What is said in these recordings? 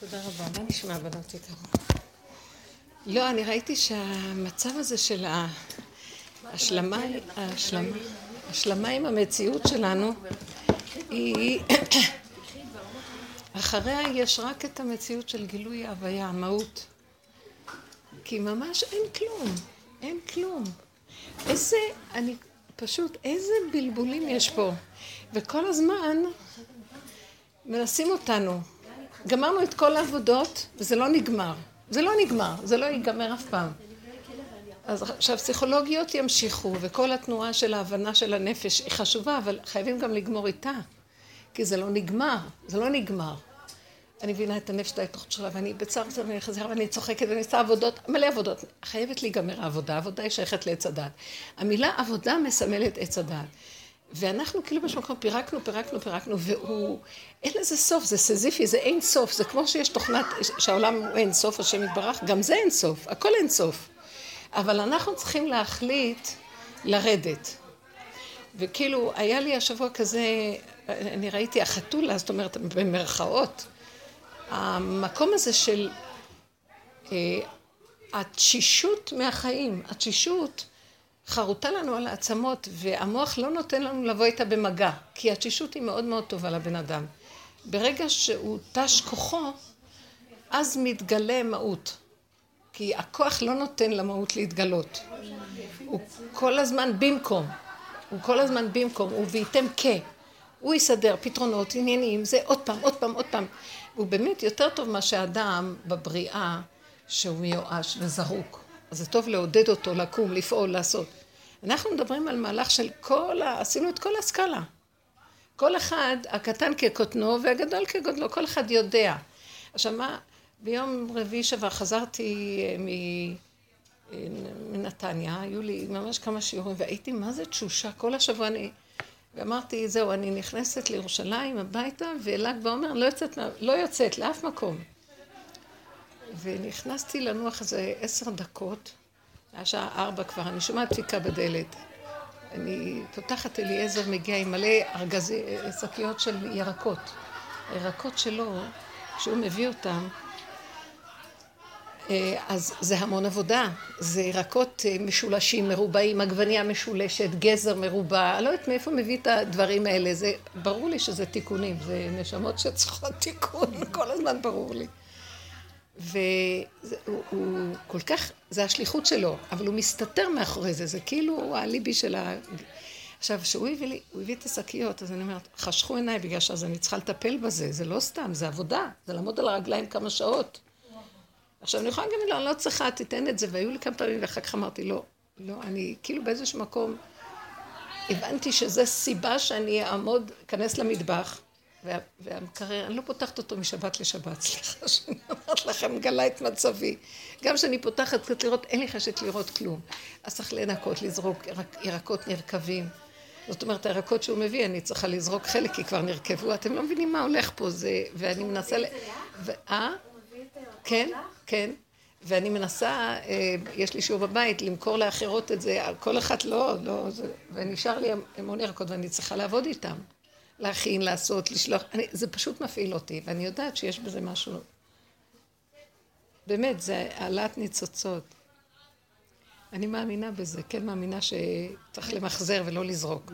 תודה רבה. מה נשמע בנות יקרות? לא, אני ראיתי שהמצב הזה של ההשלמה, ההשלמה, ההשלמה עם המציאות שלנו היא... אחריה יש רק את המציאות של גילוי ההוויה, המהות. כי ממש אין כלום, אין כלום. איזה, אני פשוט, איזה בלבולים יש פה. וכל הזמן מנסים אותנו. גמרנו את כל העבודות, וזה לא נגמר. זה לא נגמר, זה לא ייגמר אף פעם. אז עכשיו, פסיכולוגיות ימשיכו, וכל התנועה של ההבנה של הנפש היא חשובה, אבל חייבים גם לגמור איתה. כי זה לא נגמר, זה לא נגמר. אני מבינה את הנפש ההתוכות שלה, ואני בצער קצת, ואני חזרה, ואני צוחקת, ואני עושה עבודות, מלא עבודות. חייבת להיגמר העבודה, העבודה היא שייכת לעץ הדעת. המילה עבודה מסמלת עץ הדעת. ואנחנו כאילו בשום מקום פירקנו, פירקנו, פירקנו, והוא, אין לזה סוף, זה סזיפי, זה אין סוף, זה כמו שיש תוכנת, שהעולם הוא אין סוף, השם יתברך, גם זה אין סוף, הכל אין סוף. אבל אנחנו צריכים להחליט לרדת. וכאילו, היה לי השבוע כזה, אני ראיתי החתולה, זאת אומרת, במרכאות, המקום הזה של אה, התשישות מהחיים, התשישות חרוטה לנו על העצמות, והמוח לא נותן לנו לבוא איתה במגע, כי התשישות היא מאוד מאוד טובה לבן אדם. ברגע שהוא תש כוחו, אז מתגלה מהות. כי הכוח לא נותן למהות להתגלות. הוא כל הזמן במקום. הוא כל הזמן במקום, הוא וייתם כ. הוא יסדר פתרונות, עניינים, זה עוד פעם, עוד פעם, עוד פעם. הוא באמת יותר טוב מה שאדם בבריאה שהוא מיואש וזרוק. אז זה טוב לעודד אותו לקום, לפעול, לעשות. אנחנו מדברים על מהלך של כל ה... עשינו את כל הסקאלה. כל אחד, הקטן כקוטנו והגדול כגודלו, כל אחד יודע. עכשיו מה, ביום רביעי שעבר חזרתי אה, מ... אה, מנתניה, היו לי ממש כמה שיעורים, והייתי מה זה תשושה, כל השבוע אני... ואמרתי, זהו, אני נכנסת לירושלים הביתה, ול"ג בעומר לא יוצאת, לא יוצאת לאף מקום. ונכנסתי לנוח איזה עשר דקות, היה שעה ארבע כבר, אני שומעת דפיקה בדלת. אני פותחת אליעזר מגיע עם מלא ארגזי, שקיות של ירקות. הירקות שלו, כשהוא מביא אותם, אה, אז זה המון עבודה, זה ירקות אה, משולשים, מרובעים, עגבניה משולשת, גזר מרובע, אני לא יודעת מאיפה מביא את הדברים האלה, זה ברור לי שזה תיקונים, זה נשמות שצריכות תיקון, כל הזמן ברור לי. והוא כל כך, זה השליחות שלו, אבל הוא מסתתר מאחורי זה, זה כאילו האליבי של ה... עכשיו, כשהוא הביא לי, הוא הביא את השקיות, אז אני אומרת, חשכו עיניי, בגלל שאז אני צריכה לטפל בזה, זה לא סתם, זה עבודה, זה לעמוד על הרגליים כמה שעות. עכשיו, אני יכולה להגיד לו, אני לא צריכה, תיתן את זה, והיו לי כמה פעמים, ואחר כך אמרתי, לא, לא, אני כאילו באיזשהו מקום, הבנתי שזה סיבה שאני אעמוד, אכנס למטבח, וה, והמקרר, אני לא פותחת אותו משבת לשבת, סליחה שאני אומרת לכם, מגלה את מצבי. גם כשאני פותחת קצת לראות, אין לי חשת לראות כלום. אז צריך לנקות, לזרוק ירק, ירקות נרקבים. זאת אומרת, הירקות שהוא מביא, אני צריכה לזרוק חלק, כי כבר נרקבו. אתם לא מבינים מה הולך פה, זה... ואני מנסה... ל... אה? כן, כן. ואני מנסה, אה, יש לי שיעור בבית, למכור לאחרות את זה, כל אחת לא, לא, זה, ונשאר לי המון ירקות ואני צריכה לעבוד איתם. להכין, לעשות, לשלוח, אני, זה פשוט מפעיל אותי, ואני יודעת שיש בזה משהו. באמת, זה העלאת ניצוצות. אני מאמינה בזה, כן מאמינה שצריך למחזר ולא לזרוק.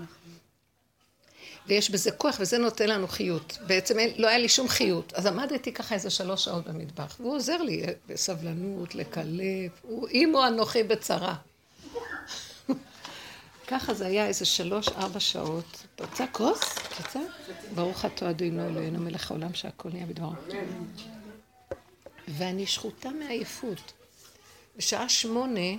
ויש בזה כוח, וזה נותן לנו חיות. בעצם אין, לא היה לי שום חיות. אז עמדתי ככה איזה שלוש שעות במטבח, והוא עוזר לי בסבלנות, לקלף, הוא אימו אנוכי בצרה. ככה זה היה איזה שלוש, ארבע שעות. רוצה כוס? רוצה? ברוך אתה אדינו אלוהינו מלך העולם שהכל נהיה בדברו. ואני שחוטה מעייפות. בשעה שמונה,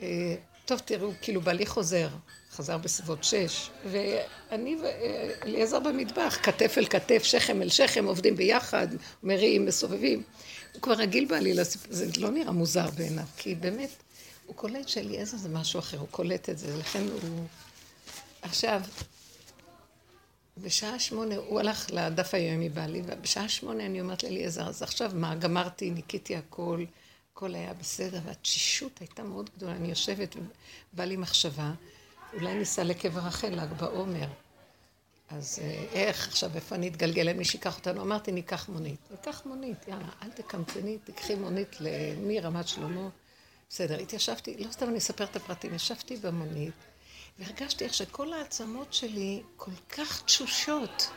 אה, טוב תראו, כאילו בעלי חוזר, חזר בסביבות שש, ואני ואליעזר במטבח, כתף אל כתף, שכם אל שכם, עובדים ביחד, מריעים, מסובבים. הוא כבר רגיל בעלי לסיפור, זה לא נראה מוזר בעיניו, כי באמת, הוא קולט שאליעזר זה משהו אחר, הוא קולט את זה, לכן הוא... עכשיו, בשעה שמונה, הוא הלך לדף היומי בעלי, ובשעה שמונה אני אומרת לאליעזר, אז עכשיו מה, גמרתי, ניקיתי הכל, הכל היה בסדר, והתשישות הייתה מאוד גדולה, אני יושבת ובא לי מחשבה, אולי ניסע לקבר רחל, ל"ג בעומר. אז אה, איך עכשיו, איפה אני אתגלגל? אין מי שיקח אותנו? אמרתי, ניקח מונית. ניקח מונית, יאללה, אל תקמצני, תקחי מונית מרמת שלמה. בסדר, התיישבתי, לא סתם אני אספר את הפרטים, ישבתי במונית, והרגשתי איך שכל העצמות שלי כל כך תשושות.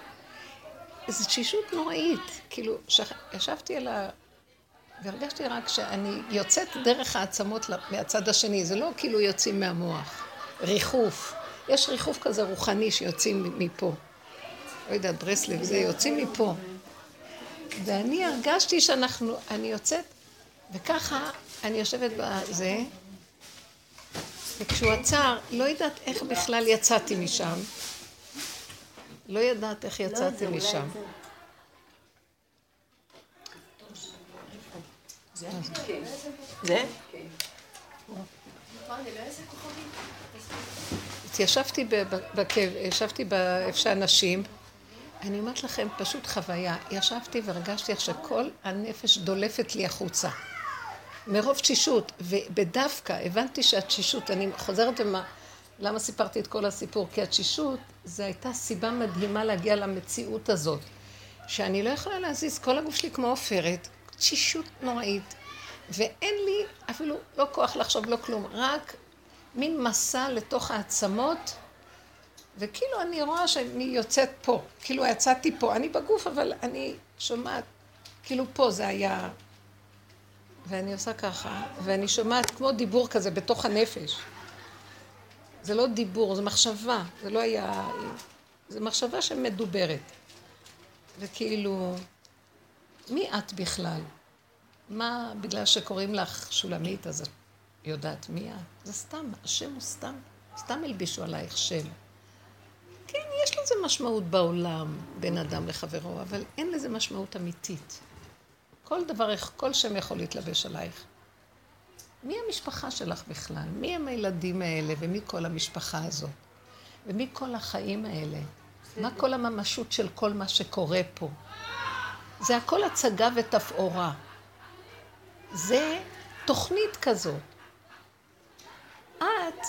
איזו תשישות נוראית. כאילו, שח... ישבתי על ה... והרגשתי רק שאני יוצאת דרך העצמות מהצד השני, זה לא כאילו יוצאים מהמוח. ריחוף. יש ריחוף כזה רוחני שיוצאים מפה. לא יודעת, ברסלב, זה יוצאים מפה. ואני הרגשתי שאנחנו, אני יוצאת, וככה אני יושבת בזה, וכשהוא עצר, לא יודעת איך בכלל יצאתי משם. לא יודעת איך יצאתי לא, משם. זה? זה? התיישבתי בקב, ישבתי באיפה שאנשים, אני אומרת לכם, פשוט חוויה. ישבתי והרגשתי איך שכל הנפש דולפת לי החוצה. מרוב תשישות, ובדווקא הבנתי שהתשישות, אני חוזרת ומה, למה סיפרתי את כל הסיפור? כי התשישות, זו הייתה סיבה מדהימה להגיע למציאות הזאת. שאני לא יכולה להזיז, כל הגוף שלי כמו עופרת, תשישות נוראית. ואין לי אפילו לא כוח לחשוב, לא כלום, רק מין מסע לתוך העצמות, וכאילו אני רואה שאני יוצאת פה, כאילו יצאתי פה, אני בגוף, אבל אני שומעת, כאילו פה זה היה... ואני עושה ככה, ואני שומעת כמו דיבור כזה בתוך הנפש. זה לא דיבור, זה מחשבה, זה לא היה... זה מחשבה שמדוברת. וכאילו, מי את בכלל? מה, בגלל שקוראים לך שולמית, אז את יודעת מי את? זה סתם, השם הוא סתם, סתם הלבישו עלייך שם. כן, יש לזה משמעות בעולם, בין אדם לחברו, אבל אין לזה משמעות אמיתית. כל דבר, כל שם יכול להתלבש עלייך. מי המשפחה שלך בכלל? מי הם הילדים האלה ומי כל המשפחה הזאת? ומי כל החיים האלה? מה כל הממשות של כל מה שקורה פה? זה הכל הצגה ותפאורה. זה תוכנית כזאת. את,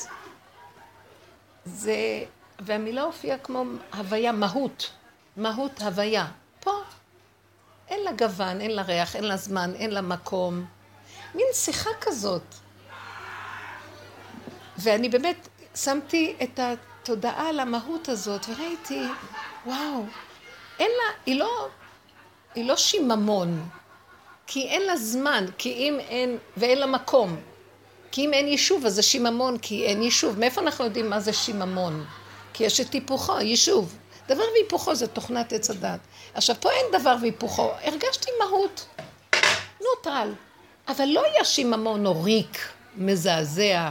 זה, והמילה הופיעה כמו הוויה, מהות, מהות הוויה. פה אין לה גוון, אין לה ריח, אין לה זמן, אין לה מקום. מין שיחה כזאת. ואני באמת שמתי את התודעה על המהות הזאת, וראיתי, וואו, אין לה, היא לא, היא לא שיממון, כי אין לה זמן, כי אם אין, ואין לה מקום. כי אם אין יישוב, אז זה שיממון, כי אין יישוב. מאיפה אנחנו יודעים מה זה שיממון? כי יש את היפוכו, יישוב. דבר והיפוכו זה תוכנת עץ הדת. עכשיו, פה אין דבר והיפוכו. הרגשתי מהות. נוטרל. אבל לא היה שיממון או ריק, מזעזע,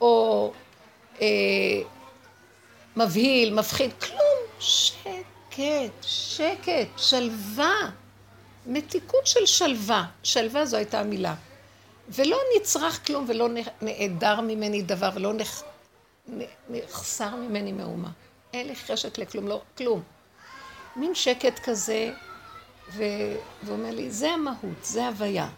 או אה, מבהיל, מפחיד, כלום. שקט, שקט, שלווה. מתיקות של שלווה. שלווה זו הייתה המילה. ולא נצרך כלום ולא נעדר ממני דבר ולא נח... נחסר ממני מאומה. אין לי חשק לכלום, לא, כלום. מין שקט כזה, ו... ואומר לי, זה המהות, זה הוויה.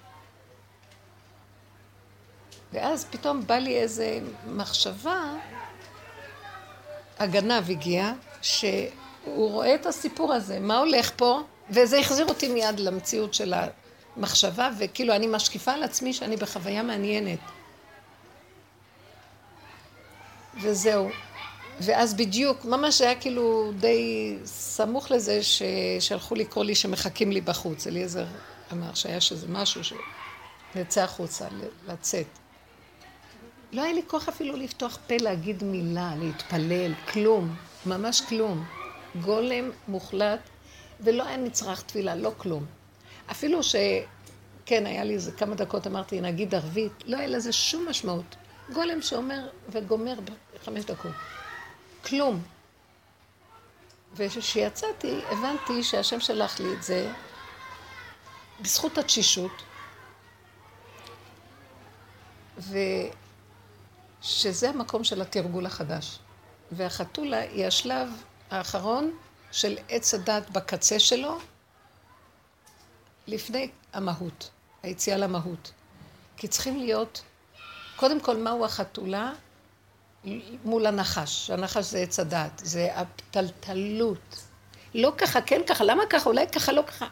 ואז פתאום בא לי איזה מחשבה, הגנב הגיע, שהוא רואה את הסיפור הזה, מה הולך פה? וזה החזיר אותי מיד למציאות של המחשבה, וכאילו אני משקיפה על עצמי שאני בחוויה מעניינת. וזהו. ואז בדיוק, ממש היה כאילו די סמוך לזה שהלכו לקרוא לי שמחכים לי בחוץ. אליעזר אמר שהיה שזה משהו שנצא החוצה, לצאת. לא היה לי כוח אפילו לפתוח פה להגיד מילה, להתפלל, כלום, ממש כלום. גולם מוחלט, ולא היה נצרך תפילה, לא כלום. אפילו ש... כן, היה לי איזה כמה דקות, אמרתי, נגיד ערבית, לא היה לזה שום משמעות. גולם שאומר וגומר בחמש דקות. כלום. וכשיצאתי, הבנתי שהשם שלח לי את זה בזכות התשישות, ושזה המקום של התרגול החדש. והחתולה היא השלב האחרון של עץ הדת בקצה שלו, לפני המהות, היציאה למהות. כי צריכים להיות, קודם כל, מהו החתולה? מול הנחש, הנחש זה עץ הדעת, זה הפתלתלות. לא ככה, כן ככה, למה ככה, אולי ככה, לא ככה.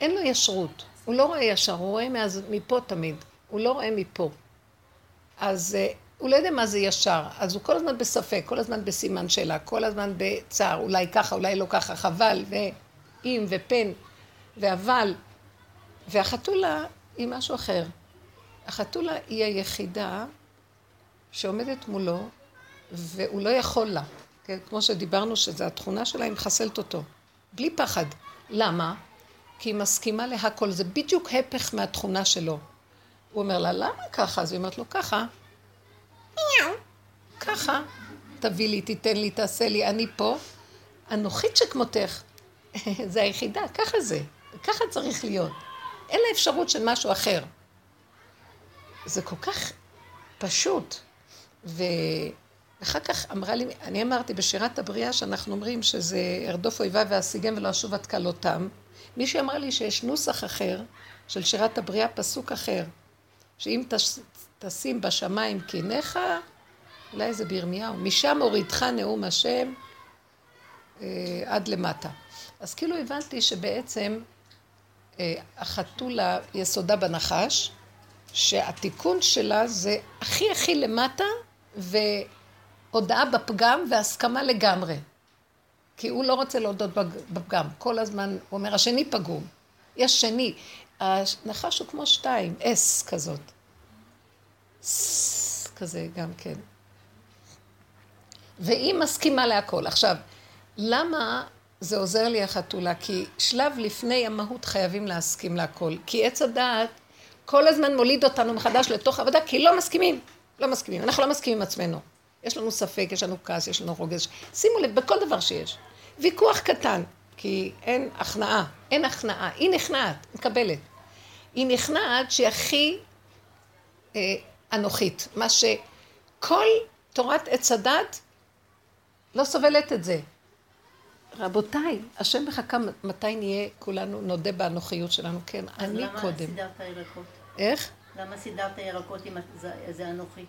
אין לו ישרות, הוא לא רואה ישר, הוא רואה מאז, מפה תמיד, הוא לא רואה מפה. אז אה, הוא לא יודע מה זה ישר, אז הוא כל הזמן בספק, כל הזמן בסימן שאלה, כל הזמן בצער, אולי ככה, אולי לא ככה, חבל, ואם, ופן, ואבל. והחתולה היא משהו אחר. החתולה היא היחידה שעומדת מולו, והוא לא יכול לה. כן? כמו שדיברנו שזו התכונה שלה, היא מחסלת אותו. בלי פחד. למה? כי היא מסכימה להכל. זה בדיוק הפך מהתכונה שלו. הוא אומר לה, למה ככה? אז היא אומרת לו, ככה. ככה. תביא לי, תיתן לי, תעשה לי, אני פה. אנוכית שכמותך. זה היחידה, ככה זה. ככה צריך להיות. אין לה אפשרות של משהו אחר. זה כל כך פשוט. ואחר כך אמרה לי, אני אמרתי בשירת הבריאה שאנחנו אומרים שזה ארדוף אויביו ואשיגם ולא אשוב עד כלותם. מישהי אמרה לי שיש נוסח אחר של שירת הבריאה, פסוק אחר, שאם תש, תשים בשמיים קיניך, אולי זה בירמיהו, משם הורידך נאום השם אה, עד למטה. אז כאילו הבנתי שבעצם החתולה יסודה בנחש, שהתיקון שלה זה הכי הכי למטה והודעה בפגם והסכמה לגמרי. כי הוא לא רוצה להודות בפגם. כל הזמן, הוא אומר, השני פגום. יש שני. הנחש הוא כמו שתיים, אס כזאת. ס כזה גם כן. והיא מסכימה להכל. עכשיו, למה זה עוזר לי החתולה? כי שלב לפני המהות חייבים להסכים להכל. כי עץ הדעת כל הזמן מוליד אותנו מחדש לתוך עבודה, כי לא מסכימים. לא מסכימים. אנחנו לא מסכימים עם עצמנו. יש לנו ספק, יש לנו כעס, יש לנו רוגז. שימו לב, בכל דבר שיש. ויכוח קטן, כי אין הכנעה. אין הכנעה. היא נכנעת, מקבלת. היא נכנעת שהיא הכי אה, אנוכית. מה שכל תורת עץ הדת לא סובלת את זה. רבותיי, השם מחכה מתי נהיה כולנו נודה באנוכיות שלנו. כן, אני למה קודם. למה סידרת ירקות? איך? למה סידרת ירקות אם זה, זה אנוכי?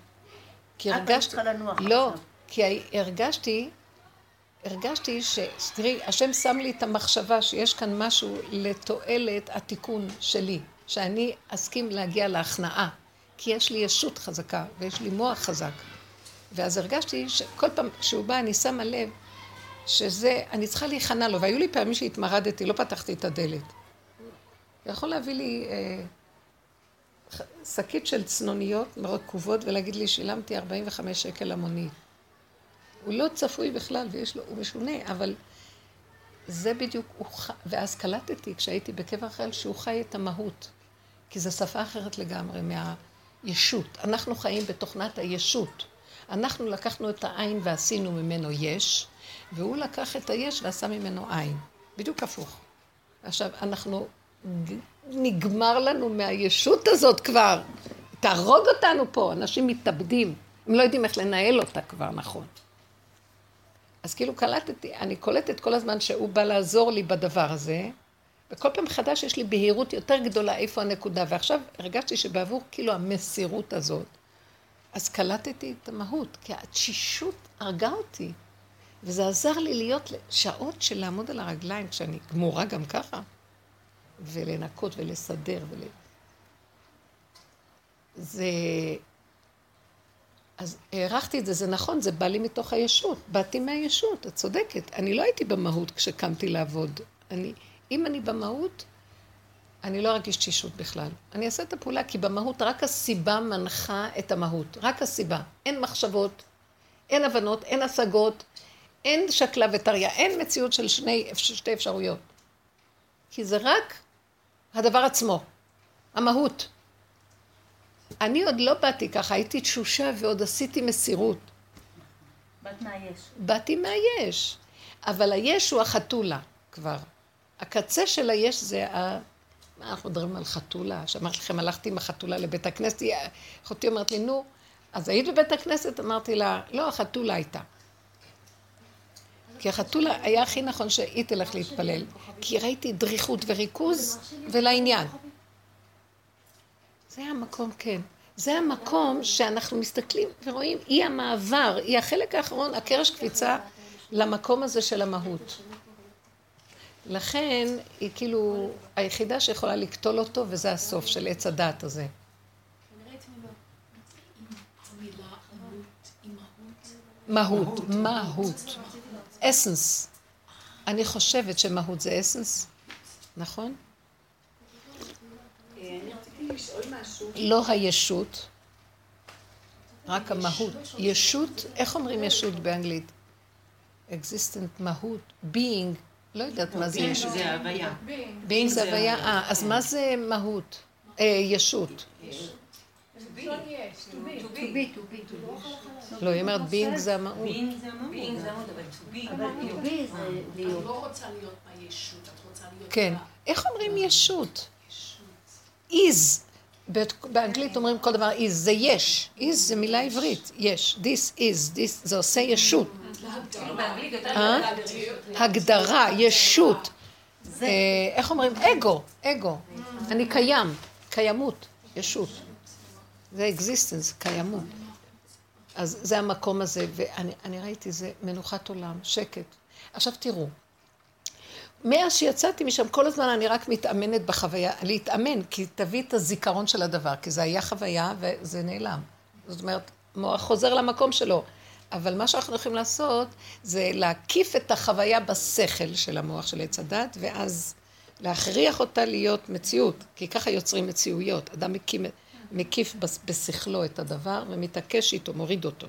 כי את הרגשתי... צריכה לנוח לא, עכשיו. כי הרגשתי, הרגשתי ש... תראי, השם שם לי את המחשבה שיש כאן משהו לתועלת התיקון שלי, שאני אסכים להגיע להכנעה, כי יש לי ישות חזקה ויש לי מוח חזק. ואז הרגשתי שכל פעם שהוא בא אני שמה לב שזה, אני צריכה להיכנע לו, והיו לי פעמים שהתמרדתי, לא פתחתי את הדלת. הוא יכול להביא לי אה, שקית של צנוניות רקובות ולהגיד לי, שילמתי 45 שקל למונית. הוא לא צפוי בכלל, ויש לו, הוא משונה, אבל זה בדיוק, הוא ח... ואז קלטתי, כשהייתי בקבר חייל, שהוא חי את המהות. כי זו שפה אחרת לגמרי מהישות. אנחנו חיים בתוכנת הישות. אנחנו לקחנו את העין ועשינו ממנו יש, והוא לקח את היש ועשה ממנו עין. בדיוק הפוך. עכשיו, אנחנו, נגמר לנו מהישות הזאת כבר. תהרוג אותנו פה, אנשים מתאבדים. הם לא יודעים איך לנהל אותה כבר נכון. אז כאילו קלטתי, אני קולטת כל הזמן שהוא בא לעזור לי בדבר הזה, וכל פעם מחדש יש לי בהירות יותר גדולה איפה הנקודה, ועכשיו הרגשתי שבעבור כאילו המסירות הזאת, אז קלטתי את המהות, כי התשישות הרגה אותי, וזה עזר לי להיות שעות של לעמוד על הרגליים כשאני גמורה גם ככה, ולנקות ולסדר ול... זה... אז הערכתי את זה, זה נכון, זה בא לי מתוך הישות, באתי מהישות, את צודקת. אני לא הייתי במהות כשקמתי לעבוד. אני, אם אני במהות, אני לא ארגיש תשישות בכלל. אני אעשה את הפעולה, כי במהות רק הסיבה מנחה את המהות. רק הסיבה. אין מחשבות, אין הבנות, אין השגות, אין שקלה וטריה, אין מציאות של שני, שתי אפשרויות. כי זה רק הדבר עצמו, המהות. אני עוד לא באתי ככה, הייתי תשושה ועוד עשיתי מסירות. באת מהיש. באתי מהיש, אבל היש הוא החתולה כבר. הקצה של היש זה ה... מה אנחנו מדברים על חתולה? שאמרתי לכם, הלכתי עם החתולה לבית הכנסת, אחותי אומרת לי, נו, אז היית בבית הכנסת? אמרתי לה, לא, החתולה הייתה. כי החתולה היה הכי נכון שהיא תלך להתפלל, כי ראיתי דריכות וריכוז ולעניין. זה המקום, כן. זה המקום שאנחנו מסתכלים ורואים, היא המעבר, היא החלק האחרון, הקרש קפיצה למקום הזה של המהות. לכן היא כאילו היחידה שיכולה לקטול אותו, וזה הסוף של עץ הדעת הזה. מהות, מהות. אסנס. אני חושבת שמהות זה אסנס, נכון? לא הישות, רק המהות. ישות, איך אומרים ישות באנגלית? existent מהות, being, לא יודעת מה זה ישות. זה הוויה. being זה הוויה, אה, אז מה זה מהות? אה, ישות. To be, to be. לא, היא אומרת being זה המהות. being זה המהות. being זה המהות, אבל to be. אבל to be זה את להיות. לא רוצה להיות בישות, את רוצה להיות... כן. איך אומרים ישות? is. באנגלית אומרים כל דבר is, זה יש. is זה מילה עברית, יש. this is, this, זה עושה ישות. יותר אה? הגדרה, ישות. אה, איך אומרים? אגו, אגו. אני קיים, קיימות, ישות. זה existence, קיימות. אז זה המקום הזה, ואני אני ראיתי, זה מנוחת עולם, שקט. עכשיו תראו, מאז שיצאתי משם, כל הזמן אני רק מתאמנת בחוויה, להתאמן, כי תביא את הזיכרון של הדבר, כי זה היה חוויה וזה נעלם. זאת אומרת, מוח חוזר למקום שלו. אבל מה שאנחנו יכולים לעשות, זה להקיף את החוויה בשכל של המוח של עץ הדת, ואז להכריח אותה להיות מציאות, כי ככה יוצרים מציאויות. אדם מקים, מקיף בשכלו את הדבר ומתעקש איתו, מוריד אותו.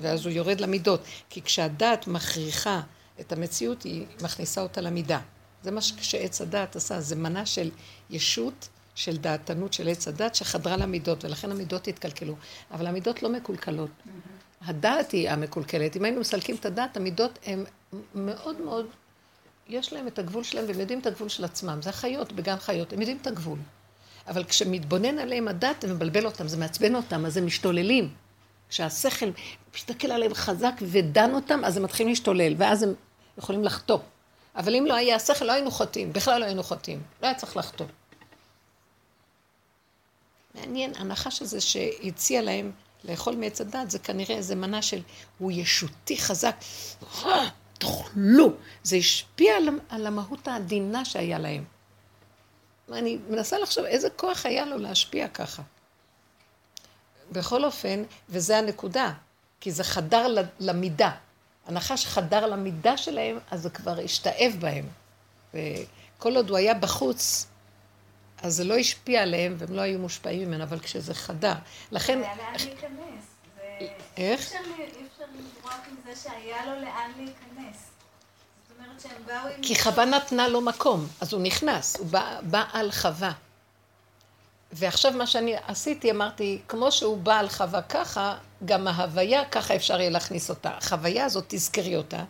ואז הוא יורד למידות. כי כשהדעת מכריחה את המציאות, היא מכניסה אותה למידה. זה מה שעץ הדעת עשה, זה מנה של ישות, של דעתנות של עץ הדת, שחדרה למידות, ולכן המידות התקלקלו. אבל המידות לא מקולקלות. הדעת היא המקולקלת. אם היינו מסלקים את הדעת, המידות הן מאוד מאוד, יש להם את הגבול שלהם, והם יודעים את הגבול של עצמם. זה החיות בגן חיות, הם יודעים את הגבול. אבל כשמתבונן עליהם הדעת, זה מבלבל אותם, זה מעצבן אותם, אז הם משתוללים. כשהשכל מסתכל עליהם חזק ודן אותם, אז הם מתחילים להשתולל, ואז הם יכולים לחטוא. אבל אם לא היה השכל, לא היינו חוטאים, בכלל לא היינו חוטאים. לא היה צריך לחטוא. מעניין, הנחש הזה שהציע להם לאכול מעץ הדת, זה כנראה איזה מנה של, הוא ישותי חזק, "אה, תאכלו. זה השפיע על המהות העדינה שהיה להם. אני מנסה לחשוב איזה כוח היה לו להשפיע ככה. בכל אופן, וזה הנקודה, כי זה חדר למידה. הנחש חדר למידה שלהם, אז זה כבר השתאב בהם. וכל עוד הוא היה בחוץ, אז זה לא השפיע עליהם והם לא היו מושפעים ממנו, אבל כשזה חדר. לכן, היה לאן להיכנס. זה- איך? אי אפשר לברוח עם זה שהיה לו לאן להיכנס. זאת אומרת שהם באו עם... כי חווה נתנה לו מקום, אז הוא נכנס, הוא בא, בא על חווה. ועכשיו מה שאני עשיתי, אמרתי, כמו שהוא בא על חווה ככה, גם ההוויה, ככה אפשר יהיה להכניס אותה. החוויה הזאת, תזכרי אותה.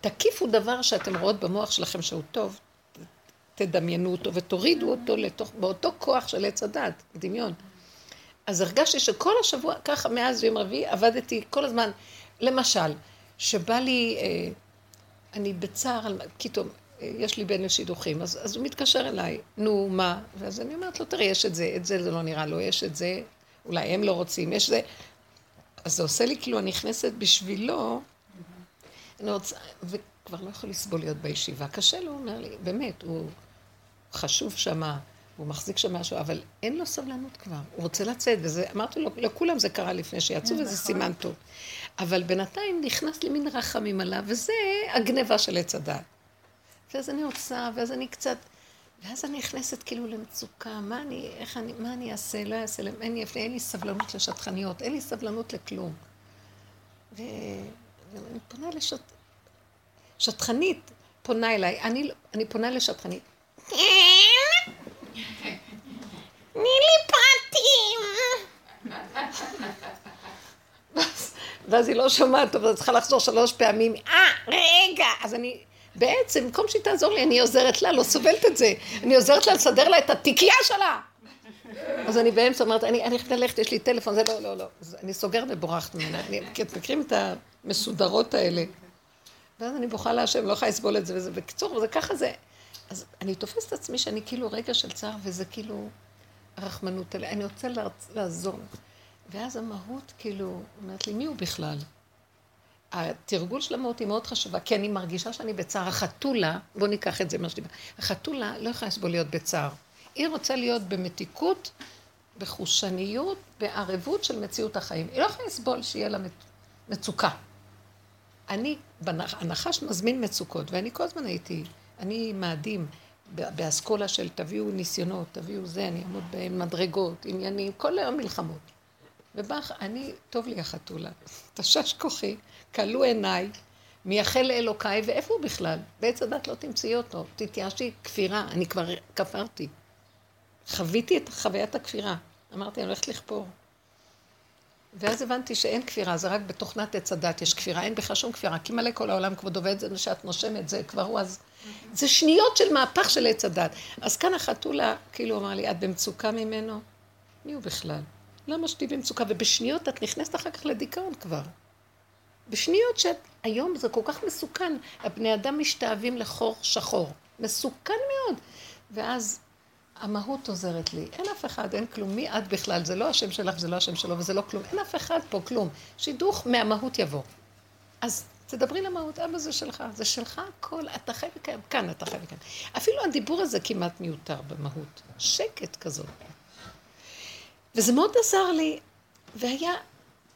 תקיפו דבר שאתם רואות במוח שלכם שהוא טוב, תדמיינו אותו ותורידו אותו לתוך, באותו כוח של עץ הדת, דמיון. אז הרגשתי שכל השבוע, ככה מאז יום רביעי, עבדתי כל הזמן, למשל, שבא לי, אה, אני בצער, פתאום, יש לי בן לשידוכים, אז, אז הוא מתקשר אליי, נו, מה? ואז אני אומרת לו, תראי, יש את זה, את זה, זה לא נראה לו, יש את זה, אולי הם לא רוצים, יש זה. אז זה עושה לי כאילו, אני נכנסת בשבילו, אני רוצה, וכבר לא יכול לסבול להיות בישיבה. קשה לו, הוא אומר לי, באמת, הוא חשוב שמה, הוא מחזיק שם משהו, אבל אין לו סבלנות כבר, הוא רוצה לצאת, וזה, אמרתי לו, לכולם זה קרה לפני שיצאו, וזה סימן טוב. אבל בינתיים נכנס לי מין רחמים עליו, וזה הגניבה של עץ הדת. ואז אני רוצה, ואז אני קצת, ואז אני נכנסת כאילו למצוקה, מה אני, איך אני, מה אני אעשה, לא אעשה, אין לי, אין לי סבלנות לשטחניות, אין לי סבלנות לכלום. ואני פונה לשט... שטחנית, פונה אליי, אני, אני פונה לשטחנית. תני לי פרטים. ואז- ואז היא לא שומעת טוב, אז את צריכה לחזור שלוש פעמים, אה, רגע. אז אני, בעצם, במקום שהיא תעזור לי, אני עוזרת לה, לא סובלת את זה. אני עוזרת לה לסדר לה את התיקייה שלה. אז אני באמצע אומרת, אני אני חייבת ללכת, יש לי טלפון, זה לא, לא, לא. אז אני סוגרת ובורחת ממנה. אני- כי אתם מכירים את המסודרות האלה. ואז אני בוכה להשם, לא יכולה לסבול את זה וזה. בקיצור, זה ככה זה. אז אני תופסת את עצמי שאני כאילו רגע של צער, וזה כאילו, הרחמנות עליה, אני רוצה לעזור. ואז המהות, כאילו, אומרת לי, מי הוא בכלל? התרגול של המהות היא מאוד חשובה, כי אני מרגישה שאני בצער. החתולה, בואו ניקח את זה מה שדיבר, החתולה לא יכולה לסבול להיות בצער. היא רוצה להיות במתיקות, בחושניות, בערבות של מציאות החיים. היא לא יכולה לסבול שיהיה לה מצוקה. אני, הנחש מזמין מצוקות, ואני כל הזמן הייתי, אני מאדים באסכולה של תביאו ניסיונות, תביאו זה, אני אעמוד במדרגות, עניינים, כל היום מלחמות. ובא, אני, טוב לי החתולה, תשש כוחי, כלו עיניי, מייחל לאלוקיי, ואיפה הוא בכלל? בעץ הדת לא תמצאי אותו, תתייאשי, כפירה, אני כבר כפרתי. חוויתי את חוויית הכפירה. אמרתי, אני הולכת לכפור. ואז הבנתי שאין כפירה, זה רק בתוכנת עץ הדת יש כפירה, אין בכלל שום כפירה, כי מלא כל העולם כבוד עובד, זה שאת נושמת, זה כבר הוא אז... זה שניות של מהפך של עץ הדת. אז כאן החתולה, כאילו אמר לי, את במצוקה ממנו? מי הוא בכלל? למה שתהיי במצוקה? ובשניות את נכנסת אחר כך לדיכאון כבר. בשניות שאת, היום זה כל כך מסוכן, הבני אדם משתאבים לחור שחור. מסוכן מאוד. ואז המהות עוזרת לי. אין אף אחד, אין כלום. מי את בכלל? זה לא השם שלך, זה לא השם שלו, וזה לא כלום. אין אף אחד פה, כלום. שידוך מהמהות יבוא. אז תדברי למהות, אבא זה שלך, זה שלך הכל, אתה חי וקיים, כאן אתה חי וקיים. אפילו הדיבור הזה כמעט מיותר במהות. שקט כזאת. וזה מאוד עזר לי, והיה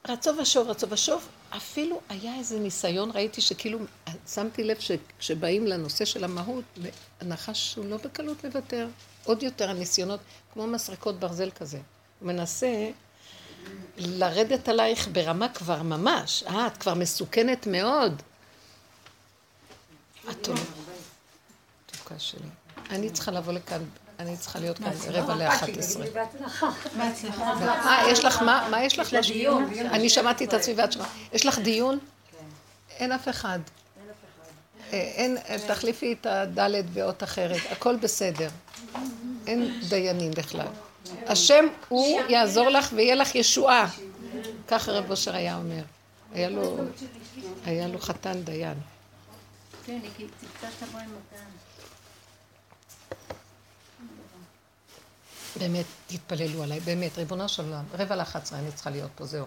רצו ושוב, רצו ושוב, אפילו היה איזה ניסיון, ראיתי שכאילו, שמתי לב שכשבאים לנושא של המהות, הנחש הוא לא בקלות מוותר. עוד יותר הניסיונות, כמו מסרקות ברזל כזה. הוא מנסה לרדת עלייך ברמה כבר ממש, אה, את כבר מסוכנת מאוד. את. תוקה שלי. אני צריכה לבוא לכאן, אני צריכה להיות כאן רבע לאחת עשרה. אה, יש לך מה? מה יש לך? לדיון. אני שמעתי את עצמי ואת שמעת. יש לך דיון? אין אף אחד. אין, תחליפי את הדלת באות אחרת, הכל בסדר. אין דיינים בכלל. השם הוא יעזור לך ויהיה לך ישועה. ככה רב אושר היה אומר. היה לו, היה לו חתן דיין. כן, היא תבוא עם באמת, תתפללו עליי, באמת, ריבונו של עולם, רבע לאחת עשרה אני צריכה להיות פה, זהו.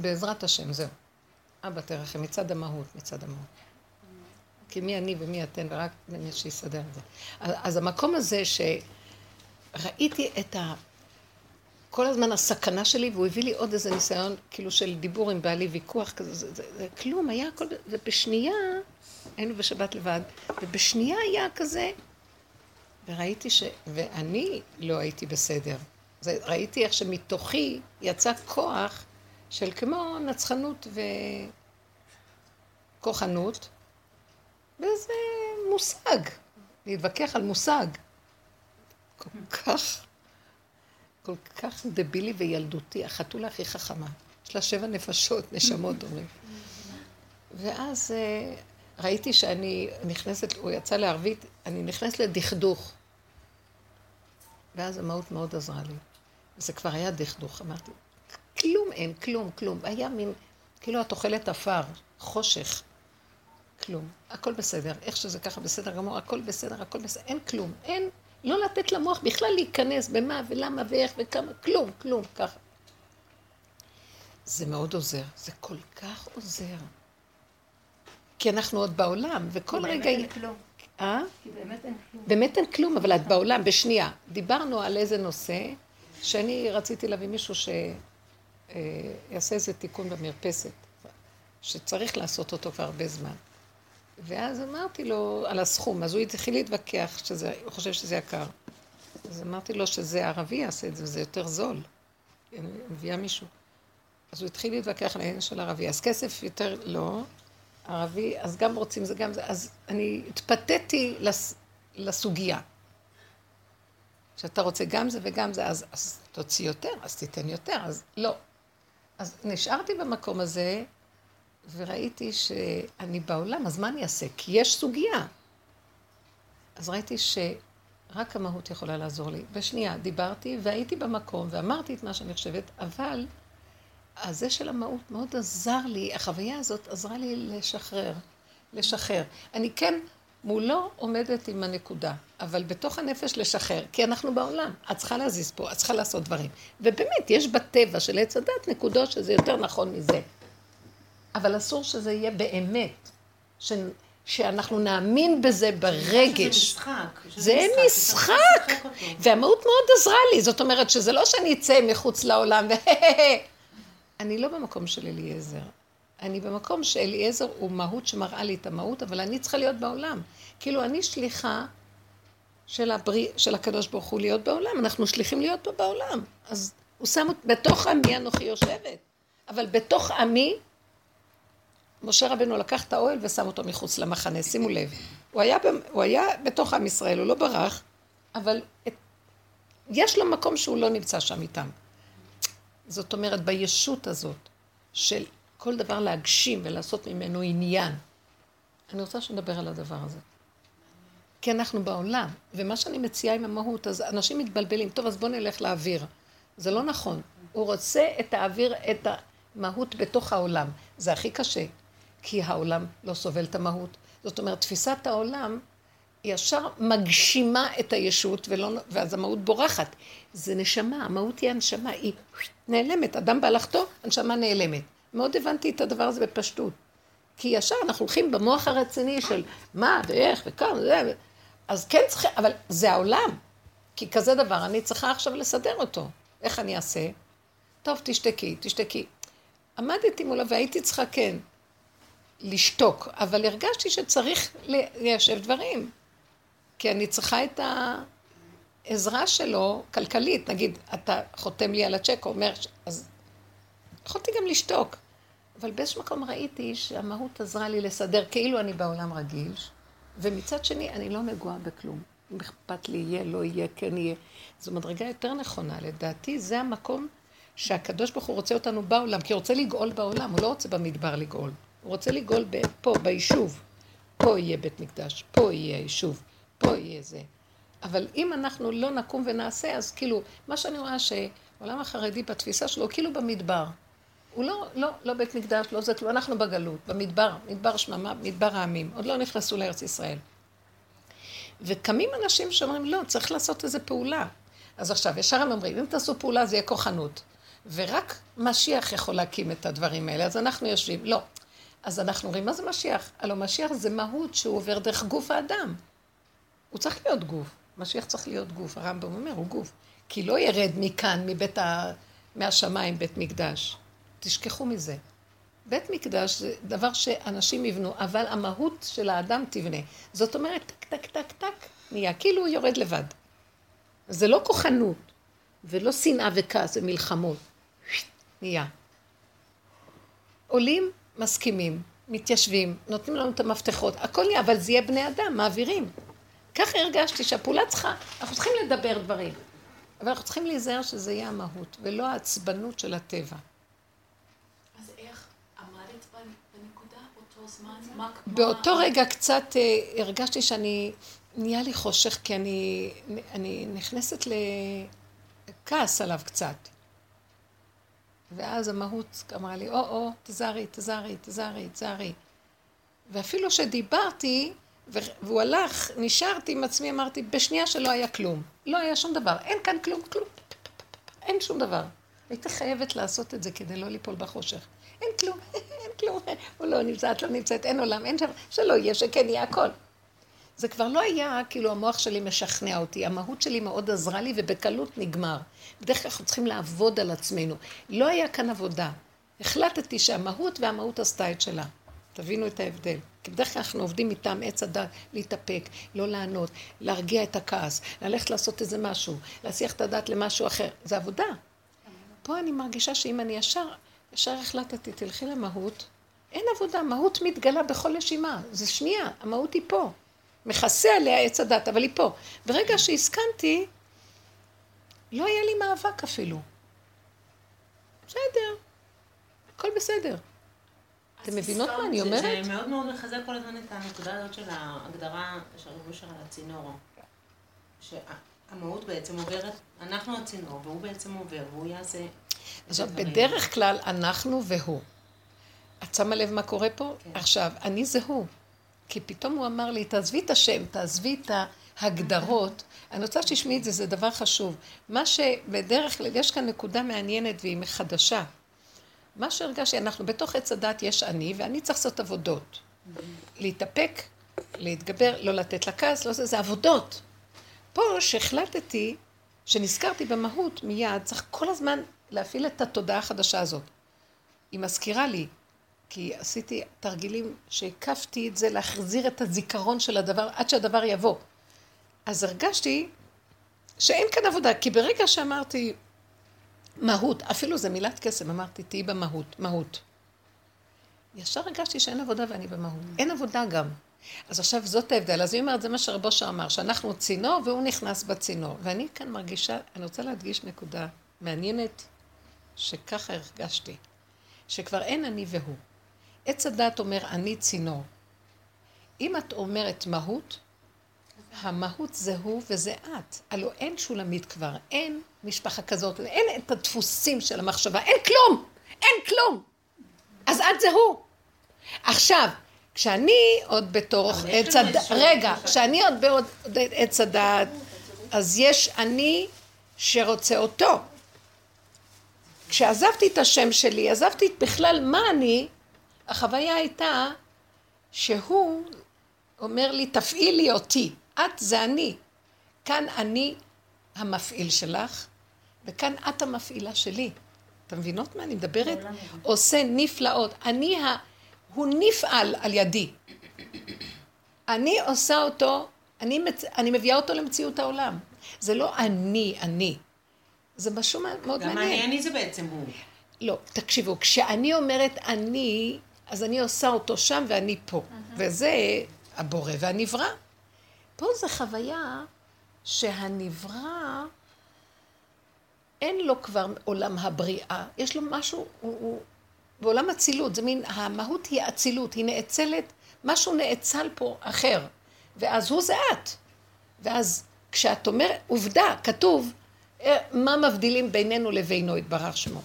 בעזרת השם, זהו. אבא תרחם, מצד המהות, מצד המהות. כי מי אני ומי אתן, ורק מי שיסדר את זה. אז המקום הזה שראיתי את ה... כל הזמן הסכנה שלי, והוא הביא לי עוד איזה ניסיון, כאילו של דיבור עם בעלי, ויכוח כזה, זה, זה, זה כלום, היה הכל, ובשנייה, היינו בשבת לבד, ובשנייה היה כזה, וראיתי ש... ואני לא הייתי בסדר. זה, ראיתי איך שמתוכי יצא כוח של כמו נצחנות וכוחנות, וזה מושג, להתווכח על מושג. כל כך, כל כך דבילי וילדותי, החתולה הכי חכמה. יש לה שבע נפשות, נשמות אומרים. ואז אה, ראיתי שאני נכנסת, הוא יצא לערבית, אני נכנסת לדכדוך. ואז המהות מאוד עזרה לי. וזה כבר היה דכדוך, אמרתי, כלום אין, כלום, כלום. היה מין, כאילו את אוכלת עפר, חושך. כלום. הכל בסדר. איך שזה ככה בסדר גמור, הכל בסדר, הכל בסדר. אין כלום. אין, לא לתת למוח בכלל להיכנס במה ולמה ואיך וכמה, כלום, כלום, ככה. זה מאוד עוזר. זה כל כך עוזר. כי אנחנו עוד בעולם, וכל רגע... באמת אין כלום. אה? כי באמת אין כלום. באמת אין כלום, אבל את בעולם, בשנייה. דיברנו על איזה נושא, שאני רציתי להביא מישהו שיעשה אה, איזה תיקון במרפסת, שצריך לעשות אותו כבר הרבה זמן. ואז אמרתי לו על הסכום, אז הוא התחיל להתווכח, שזה, הוא חושב שזה יקר. אז אמרתי לו שזה ערבי יעשה את זה, וזה יותר זול. אני מביאה מישהו. אז הוא התחיל להתווכח על העניין של ערבי. אז כסף יותר לא, ערבי, אז גם רוצים זה, גם זה. אז אני התפתיתי לס, לסוגיה. שאתה רוצה גם זה וגם זה, אז, אז תוציא יותר, אז תיתן יותר, אז לא. אז נשארתי במקום הזה, וראיתי שאני בעולם, אז מה אני אעשה? כי יש סוגיה. אז ראיתי שרק המהות יכולה לעזור לי. בשנייה, דיברתי והייתי במקום ואמרתי את מה שאני חושבת, אבל הזה של המהות מאוד עזר לי, החוויה הזאת עזרה לי לשחרר, לשחרר. אני כן מולו עומדת עם הנקודה, אבל בתוך הנפש לשחרר, כי אנחנו בעולם, את צריכה להזיז פה, את צריכה לעשות דברים. ובאמת, יש בטבע של עץ הדת נקודות שזה יותר נכון מזה. אבל אסור שזה יהיה באמת, ש... שאנחנו נאמין בזה ברגש. שזה משחק. זה משחק, משחק. והמהות מאוד עזרה לי, זאת אומרת שזה לא שאני אצא מחוץ לעולם ו... אני לא במקום של אליעזר. אני במקום שאליעזר הוא מהות שמראה לי את המהות, אבל אני צריכה להיות בעולם. כאילו, אני שליחה של, הבריא, של הקדוש ברוך הוא להיות בעולם, אנחנו שליחים להיות פה בעולם. אז הוא שם אותי, בתוך עמי אנוכי יושבת, אבל בתוך עמי, משה רבנו לקח את האוהל ושם אותו מחוץ למחנה, שימו לב. הוא היה, הוא היה בתוך עם ישראל, הוא לא ברח, אבל את, יש לו מקום שהוא לא נמצא שם איתם. זאת אומרת, בישות הזאת של כל דבר להגשים ולעשות ממנו עניין. אני רוצה שנדבר על הדבר הזה. כי אנחנו בעולם, ומה שאני מציעה עם המהות, אז אנשים מתבלבלים. טוב, אז בואו נלך לאוויר. זה לא נכון. הוא רוצה את האוויר, את המהות בתוך העולם. זה הכי קשה, כי העולם לא סובל את המהות. זאת אומרת, תפיסת העולם ישר מגשימה את הישות, ולא, ואז המהות בורחת. זה נשמה, המהות היא הנשמה, היא נעלמת. אדם בהלכתו, הנשמה נעלמת. מאוד הבנתי את הדבר הזה בפשטות. כי ישר אנחנו הולכים במוח הרציני של מה ואיך וכאן וזה, אז כן צריכים, אבל זה העולם. כי כזה דבר, אני צריכה עכשיו לסדר אותו. איך אני אעשה? טוב, תשתקי, תשתקי. עמדתי מולה והייתי צריכה כן לשתוק, אבל הרגשתי שצריך ליישב דברים. כי אני צריכה את העזרה שלו, כלכלית. נגיד, אתה חותם לי על הצ'ק, אומר, אז יכולתי גם לשתוק. אבל באיזשהו מקום ראיתי שהמהות עזרה לי לסדר כאילו אני בעולם רגיל, ומצד שני אני לא נגועה בכלום. אם אכפת לי יהיה, לא יהיה, כן יהיה. זו מדרגה יותר נכונה. לדעתי זה המקום שהקדוש ברוך הוא רוצה אותנו בעולם, כי הוא רוצה לגאול בעולם, הוא לא רוצה במדבר לגאול. הוא רוצה לגאול פה, ביישוב. פה יהיה בית מקדש, פה יהיה יישוב, פה יהיה זה. אבל אם אנחנו לא נקום ונעשה, אז כאילו, מה שאני רואה שהעולם החרדי בתפיסה שלו, כאילו במדבר. הוא לא, לא, לא בית מקדש, לא זה כלום, אנחנו בגלות, במדבר, מדבר שממה, מדבר העמים, עוד לא נכנסו לארץ ישראל. וקמים אנשים שאומרים, לא, צריך לעשות איזו פעולה. אז עכשיו, ישר הם אומרים, אם תעשו פעולה זה יהיה כוחנות. ורק משיח יכול להקים את הדברים האלה, אז אנחנו יושבים. לא. אז אנחנו אומרים, מה זה משיח? הלוא משיח זה מהות שהוא עובר דרך גוף האדם. הוא צריך להיות גוף. משיח צריך להיות גוף. הרמב"ם אומר, הוא גוף. כי לא ירד מכאן, מבית ה... מהשמיים, בית מקדש. תשכחו מזה. בית מקדש זה דבר שאנשים יבנו, אבל המהות של האדם תבנה. זאת אומרת, טק, טק, טק, טק, נהיה, כאילו הוא יורד לבד. זה לא כוחנות, ולא שנאה וכעס ומלחמות. נהיה. עולים, מסכימים, מתיישבים, נותנים לנו את המפתחות, הכל נהיה, אבל זה יהיה בני אדם, מעבירים. ככה הרגשתי שהפעולה צריכה, אנחנו צריכים לדבר דברים, אבל אנחנו צריכים להיזהר שזה יהיה המהות, ולא העצבנות של הטבע. אז איך עמדת בנקודה אותו זמן? מה- באותו רגע קצת אה, הרגשתי שאני, נהיה לי חושך, כי אני, אני נכנסת לכעס עליו קצת. ואז המהות אמרה לי, או-או, תזהרי, תזהרי, תזהרי, תזהרי. ואפילו שדיברתי, והוא הלך, נשארתי עם עצמי, אמרתי, בשנייה שלא היה כלום. לא היה שום דבר, אין כאן כלום, כלום. אין שום דבר. הייתי חייבת לעשות את זה כדי לא ליפול בחושך. אין כלום, אין כלום, הוא לא נמצא, את לא נמצאת, אין עולם, אין שם, שלא יהיה, שכן יהיה הכל. זה כבר לא היה, כאילו המוח שלי משכנע אותי, המהות שלי מאוד עזרה לי ובקלות נגמר. בדרך כלל אנחנו צריכים לעבוד על עצמנו. לא היה כאן עבודה. החלטתי שהמהות והמהות עשתה את שלה. תבינו את ההבדל. כי בדרך כלל אנחנו עובדים מטעם עץ הדת, להתאפק, לא לענות, להרגיע את הכעס, ללכת לעשות איזה משהו, להסיח את הדת למשהו אחר. זה עבודה. פה אני מרגישה שאם אני ישר, ישר החלטתי, תלכי למהות, אין עבודה, מהות מתגלה בכל נשימה. זה שנייה, המהות היא פה. מכסה עליה עץ הדת, אבל היא פה. ברגע שהסכמתי, לא היה לי מאבק אפילו. בסדר, הכל בסדר. אתם מבינות מה אני אומרת? זה מאוד מאוד מחזק כל הזמן את הנקודה הזאת של ההגדרה של רב אושר על הצינור. שהמהות בעצם עוברת, אנחנו הצינור, והוא בעצם עובר, והוא יעשה... עכשיו. בדרך כלל אנחנו והוא. את שמה לב מה קורה פה? כן. עכשיו, אני זה הוא. כי פתאום הוא אמר לי, תעזבי את השם, תעזבי את ההגדרות. אני רוצה שתשמעי את זה, זה דבר חשוב. מה שבדרך כלל, יש כאן נקודה מעניינת והיא חדשה. מה שהרגשתי, אנחנו בתוך עץ הדת יש אני, ואני צריך לעשות עבודות. להתאפק, להתגבר, לא לתת לכעס, לא זה, זה עבודות. פה שהחלטתי, שנזכרתי במהות מיד, צריך כל הזמן להפעיל את התודעה החדשה הזאת. היא מזכירה לי, כי עשיתי תרגילים שהקפתי את זה להחזיר את הזיכרון של הדבר עד שהדבר יבוא. אז הרגשתי שאין כאן עבודה, כי ברגע שאמרתי מהות, אפילו זו מילת קסם, אמרתי תהיי במהות, מהות. ישר הרגשתי שאין עבודה ואני במהות. אין עבודה גם. אז עכשיו זאת ההבדל. אז היא אומרת, זה מה שרבו שר אמר, שאנחנו צינור והוא נכנס בצינור. ואני כאן מרגישה, אני רוצה להדגיש נקודה מעניינת, שככה הרגשתי, שכבר אין אני והוא. עץ הדת אומר, אני צינור. אם את אומרת מהות, המהות זה הוא וזה את. הלוא אין שולמית כבר, אין משפחה כזאת, אין את הדפוסים של המחשבה, אין כלום! אין כלום! אז את זה הוא. עכשיו, כשאני עוד בתור עץ הדת, רגע, כשאני עוד בעוד עץ הדת, אז יש אני שרוצה אותו. כשעזבתי את השם שלי, עזבתי בכלל מה אני, החוויה הייתה שהוא אומר לי, תפעילי אותי, את זה אני. כאן אני המפעיל שלך, וכאן את המפעילה שלי. אתם מבינות מה אני מדברת? עושה נפלאות. אני ה... הוא נפעל על ידי. אני עושה אותו, אני, מצ... אני מביאה אותו למציאות העולם. זה לא אני, אני. זה משהו מאוד גם מעניין. אני, אני זה בעצם הוא. לא, תקשיבו, כשאני אומרת אני, אז אני עושה אותו שם ואני פה. וזה הבורא והנברא. פה זה חוויה שהנברא, אין לו כבר עולם הבריאה. יש לו משהו, הוא, הוא בעולם אצילות, זה מין, המהות היא אצילות, היא נאצלת, משהו נאצל פה אחר. ואז הוא זה את. ואז כשאת אומרת, עובדה, כתוב, אה, מה מבדילים בינינו לבינו, יתברך שמו.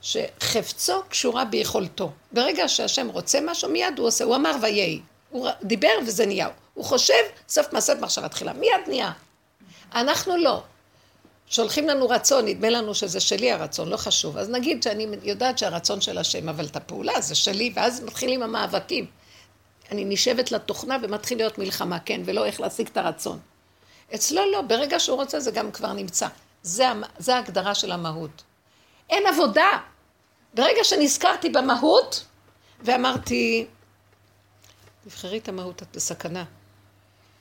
שחפצו קשורה ביכולתו. ברגע שהשם רוצה משהו, מיד הוא עושה. הוא אמר ויהי. הוא דיבר וזה נהיה. הוא חושב, סוף מעשה במחשבה תחילה. מיד נהיה. אנחנו לא. שולחים לנו רצון, נדמה לנו שזה שלי הרצון, לא חשוב. אז נגיד שאני יודעת שהרצון של השם, אבל את הפעולה זה שלי, ואז מתחילים המאבקים. אני נשבת לתוכנה ומתחיל להיות מלחמה, כן, ולא איך להשיג את הרצון. אצלו לא, ברגע שהוא רוצה זה גם כבר נמצא. זה, זה ההגדרה של המהות. אין עבודה. ברגע שנזכרתי במהות, ואמרתי, תבחרי את המהות, את בסכנה.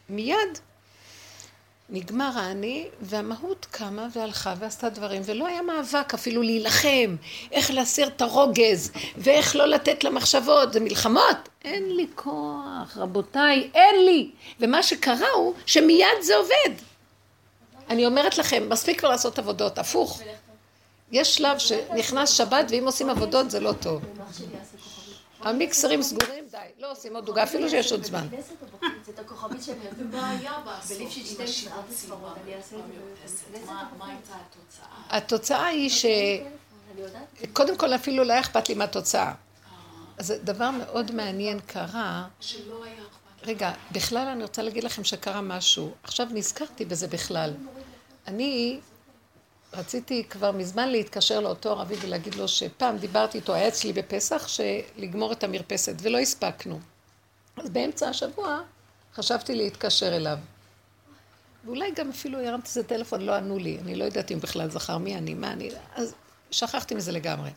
מיד נגמר האני, והמהות קמה והלכה ועשתה דברים, ולא היה מאבק אפילו להילחם, איך להסיר את הרוגז, ואיך לא לתת למחשבות, זה מלחמות. אין לי כוח, רבותיי, אין לי. ומה שקרה הוא שמיד זה עובד. אני אומרת לכם, מספיק כבר לעשות עבודות, הפוך. יש שלב שנכנס שבת, ואם עושים עבודות זה לא טוב. המיקסרים סגורים, די, לא עושים עוד דוגה, אפילו שיש עוד זמן. את הכוכבית שאני אביא בעיה בסוף בליף של עם 12 השירת ספרות, סיבה אני אעשה את זה במרפסת. מה מה הייתה התוצאה? התוצאה היא ש... קודם כל אפילו לא היה אכפת לי מהתוצאה. אז דבר מאוד מעניין קרה, שלא היה אכפת. רגע, בכלל אני רוצה להגיד לכם שקרה משהו. עכשיו נזכרתי בזה בכלל. אני רציתי כבר מזמן להתקשר לאותו ערבי ולהגיד לו שפעם דיברתי איתו, היה אצלי בפסח, שלגמור את המרפסת, ולא הספקנו. אז באמצע השבוע חשבתי להתקשר אליו. ואולי גם אפילו הרמתי איזה טלפון, לא ענו לי. אני לא יודעת אם בכלל זכר מי אני, מה אני... אז שכחתי מזה לגמרי.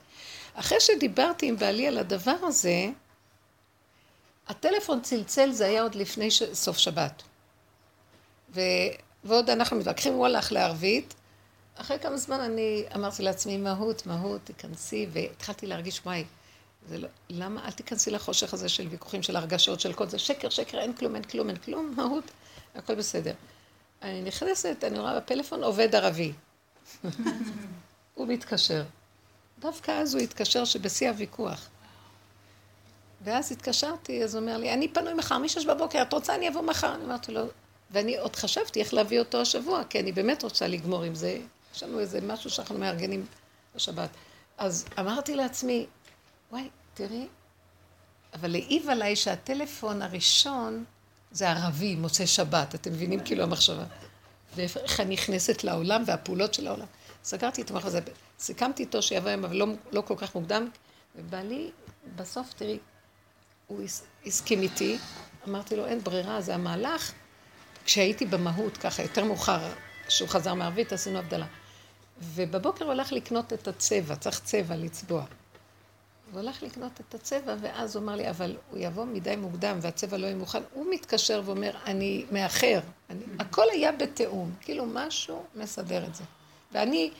אחרי שדיברתי עם בעלי על הדבר הזה, הטלפון צלצל, זה היה עוד לפני ש... סוף שבת. ו... ועוד אנחנו מתווכחים, הוא הלך לערבית. אחרי כמה זמן אני אמרתי לעצמי, מהות, מהות, תיכנסי, והתחלתי להרגיש, וואי, זה לא, למה אל תיכנסי לחושך הזה של ויכוחים, של הרגשות, של כל זה, שקר, שקר, אין כלום, אין כלום, אין כלום, מהות, הכל בסדר. אני נכנסת, אני רואה בפלאפון עובד ערבי. הוא מתקשר. דווקא אז הוא התקשר שבשיא הוויכוח. ואז התקשרתי, אז הוא אומר לי, אני פנוי מחר, משש בבוקר, את רוצה, אני אבוא מחר. אני אמרתי לו, ואני עוד חשבתי איך להביא אותו השבוע, כי אני באמת רוצה לגמור עם זה. יש לנו איזה משהו שאנחנו מארגנים בשבת. אז אמרתי לעצמי, וואי, תראי, אבל העיב עליי שהטלפון הראשון זה ערבי, מוצאי שבת. אתם מבינים כאילו המחשבה? ואיך אני נכנסת לעולם והפעולות של העולם. סגרתי את המוח הזה, סיכמתי איתו שיבוא היום, אבל לא, לא כל כך מוקדם, ובעלי, בסוף, תראי, הוא הס- הסכים איתי, אמרתי לו, אין ברירה, זה המהלך. כשהייתי במהות, ככה, יותר מאוחר, כשהוא חזר מערבית, עשינו הבדלה. ובבוקר הוא הלך לקנות את הצבע, צריך צבע לצבוע. הוא הלך לקנות את הצבע, ואז הוא אמר לי, אבל הוא יבוא מדי מוקדם והצבע לא יהיה מוכן. הוא מתקשר ואומר, אני מאחר. אני... הכל היה בתיאום, כאילו משהו מסדר את זה. ואני,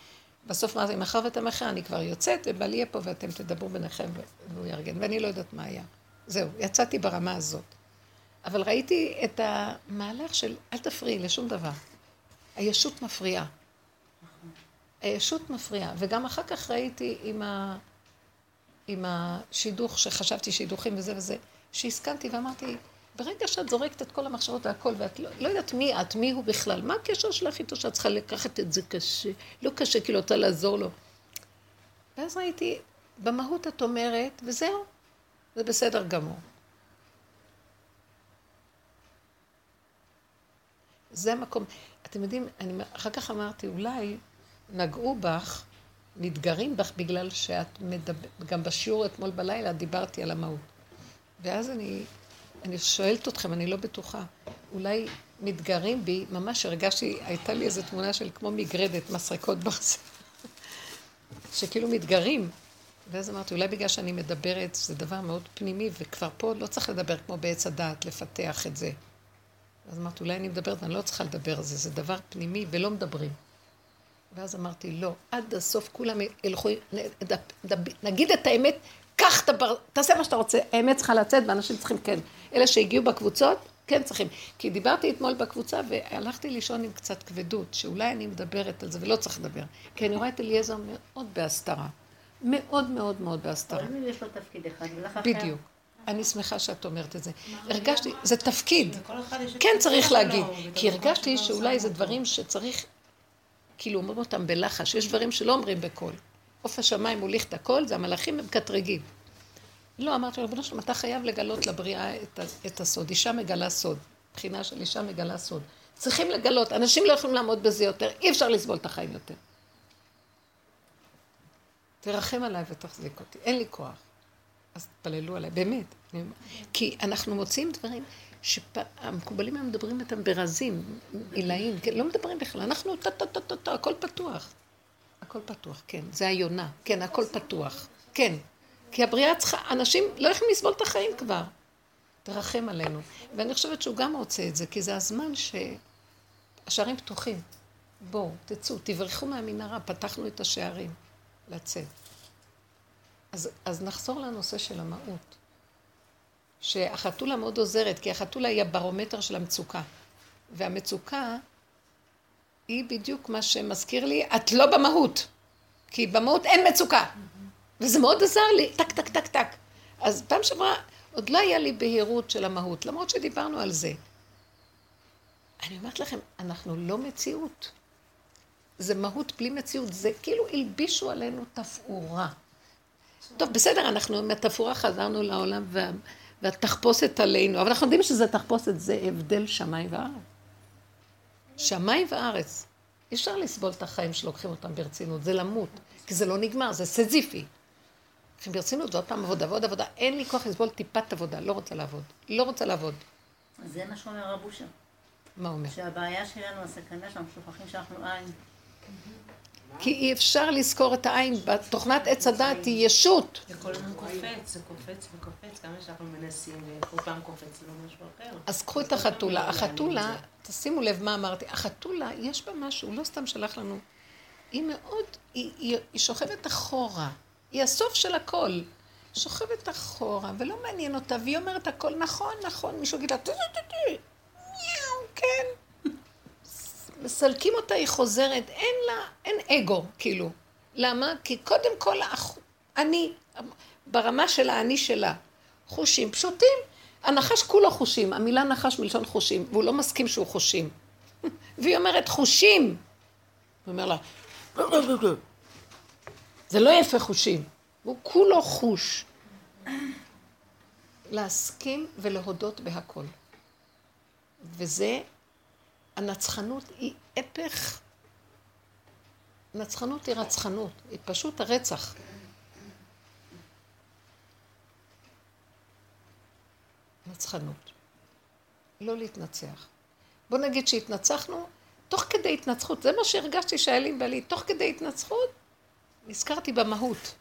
בסוף אמרתי, מאחר ואתה מאחר, אני כבר יוצאת, ובעלי יהיה פה ואתם תדברו ביניכם והוא יארגן, ואני לא יודעת מה היה. זהו, יצאתי ברמה הזאת. אבל ראיתי את המהלך של אל תפריעי לשום דבר. הישות מפריעה. הישות מפריעה. וגם אחר כך ראיתי עם, ה... עם השידוך, שחשבתי שידוכים וזה וזה, שהסכמתי ואמרתי, ברגע שאת זורקת את כל המחשבות והכל, ואת לא, לא יודעת מי את, מי הוא בכלל, מה הקשר שלך איתו שאת צריכה לקחת את זה קשה? לא קשה, כאילו אתה לעזור לו. ואז ראיתי, במהות את אומרת, וזהו, זה בסדר גמור. זה המקום. אתם יודעים, אני אחר כך אמרתי, אולי נגעו בך, מתגרים בך בגלל שאת מדברת, גם בשיעור אתמול בלילה דיברתי על המהות. ואז אני, אני שואלת אתכם, אני לא בטוחה, אולי מתגרים בי, ממש הרגשתי, הייתה לי איזו תמונה של כמו מגרדת, מסרקות ברזל, שכאילו מתגרים. ואז אמרתי, אולי בגלל שאני מדברת, זה דבר מאוד פנימי, וכבר פה לא צריך לדבר כמו בעץ הדעת, לפתח את זה. אז אמרתי, אולי אני מדברת, אני לא צריכה לדבר על זה, זה דבר פנימי ולא מדברים. ואז אמרתי, לא, עד הסוף כולם ילכו, נגיד את האמת, קח את הבר... תעשה מה שאתה רוצה, האמת צריכה לצאת ואנשים צריכים כן. אלה שהגיעו בקבוצות, כן צריכים. כי דיברתי אתמול בקבוצה והלכתי לישון עם קצת כבדות, שאולי אני מדברת על זה ולא צריך לדבר. כי אני רואה את אליעזר מאוד בהסתרה. מאוד מאוד מאוד בהסתרה. יש לו תפקיד אחד, ולך אחר. בדיוק. אני שמחה שאת אומרת את זה. הרגשתי, זה תפקיד. כן צריך להגיד, ואת כי הרגשתי שאולי זה. דברים שצריך, כאילו אומרים אותם בלחש, יש דברים שלא אומרים בקול. עוף השמיים מוליך את הקול, זה המלאכים הם מקטרגים. לא, אמרתי לו, ריבונו שלום, אתה חייב לגלות לבריאה את, את הסוד. אישה מגלה סוד. בחינה של אישה מגלה סוד. צריכים לגלות, אנשים לא יכולים לעמוד בזה יותר, אי אפשר לסבול את החיים יותר. תרחם עליי ותחזיק אותי, אין לי כוח. אז תפללו עליי, באמת. כי אנחנו מוצאים דברים שהמקובלים היום מדברים איתם ברזים, עילאים, כן, לא מדברים בכלל, אנחנו טה טה טה טה טה, הכל פתוח. הכל פתוח, כן, זה היונה, כן, הכל פתוח, כן. כי הבריאה צריכה, אנשים לא יכולים לסבול את החיים כבר. תרחם עלינו. ואני חושבת שהוא גם רוצה את זה, כי זה הזמן שהשערים פתוחים. בואו, תצאו, תברחו מהמנהרה, פתחנו את השערים לצאת. אז, אז נחזור לנושא של המהות. שהחתולה מאוד עוזרת, כי החתולה היא הברומטר של המצוקה. והמצוקה היא בדיוק מה שמזכיר לי, את לא במהות. כי במהות אין מצוקה. וזה מאוד עזר לי, טק, טק, טק, טק. אז פעם שעברה, עוד לא היה לי בהירות של המהות, למרות שדיברנו על זה. אני אומרת לכם, אנחנו לא מציאות. זה מהות בלי מציאות, זה כאילו הלבישו עלינו תפאורה. טוב, בסדר, אנחנו עם התפאורה חזרנו לעולם וה, והתחפושת עלינו, אבל אנחנו יודעים שזה תחפושת, זה הבדל שמיים וארץ. שמיים וארץ. אי אפשר לסבול את החיים שלוקחים אותם ברצינות, זה למות, כי זה לא נגמר, זה סזיפי. לוקחים ברצינות, ועוד פעם עבודה ועוד עבודה. אין לי כוח לסבול טיפת עבודה, לא רוצה לעבוד. לא רוצה לעבוד. זה מה שאומר רב אושר. מה הוא אומר? שהבעיה שלנו, הסכנה שאנחנו שוכחים שאנחנו עין. כי אי אפשר לזכור את העין, בתוכנת עץ הדעת היא ישות. זה כל הזמן קופץ, זה קופץ וקופץ, כמה שאנחנו מנסים, וכל פעם קופץ לו משהו אחר. אז קחו את החתולה. החתולה, תשימו לב מה אמרתי, החתולה, יש בה משהו, לא סתם שלח לנו. היא מאוד, היא, היא, היא שוכבת אחורה. היא הסוף של הכל. שוכבת אחורה, ולא מעניין אותה, והיא אומרת הכל נכון, נכון, מישהו יגיד לה, מיהו, כן. מסלקים אותה, היא חוזרת, אין לה, אין אגו, כאילו. למה? כי קודם כל, הח- אני, ברמה של האני שלה, חושים פשוטים. הנחש כולו חושים, המילה נחש מלשון חושים, והוא לא מסכים שהוא חושים. והיא אומרת, חושים. הוא אומר לה, זה לא יפה חושים, הוא כולו חוש. להסכים ולהודות בהכל. וזה, הנצחנות היא הפך, נצחנות היא רצחנות, היא פשוט הרצח. נצחנות. לא להתנצח. בוא נגיד שהתנצחנו, תוך כדי התנצחות, זה מה שהרגשתי שהיה לי בעלי, תוך כדי התנצחות, נזכרתי במהות.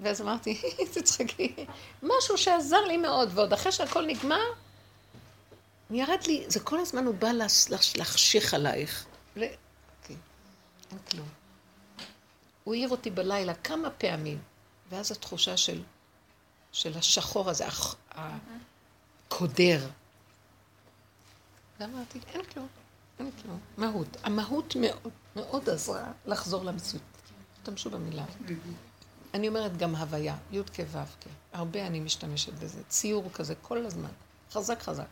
ואז אמרתי, תצחקי, משהו שעזר לי מאוד, ועוד אחרי שהכל נגמר, ירד לי, זה כל הזמן הוא בא להחשיך עלייך. ו... כן, אין כלום. הוא העיר אותי בלילה כמה פעמים, ואז התחושה של, של השחור הזה, הח- הקודר. ואמרתי, אין כלום, אין כלום. מהות. המהות מאוד, מאוד עזרה לחזור למציאות. תשתמשו במילה. אני אומרת גם הוויה, י' כו' כ'. הרבה אני משתמשת בזה. ציור כזה כל הזמן. חזק חזק.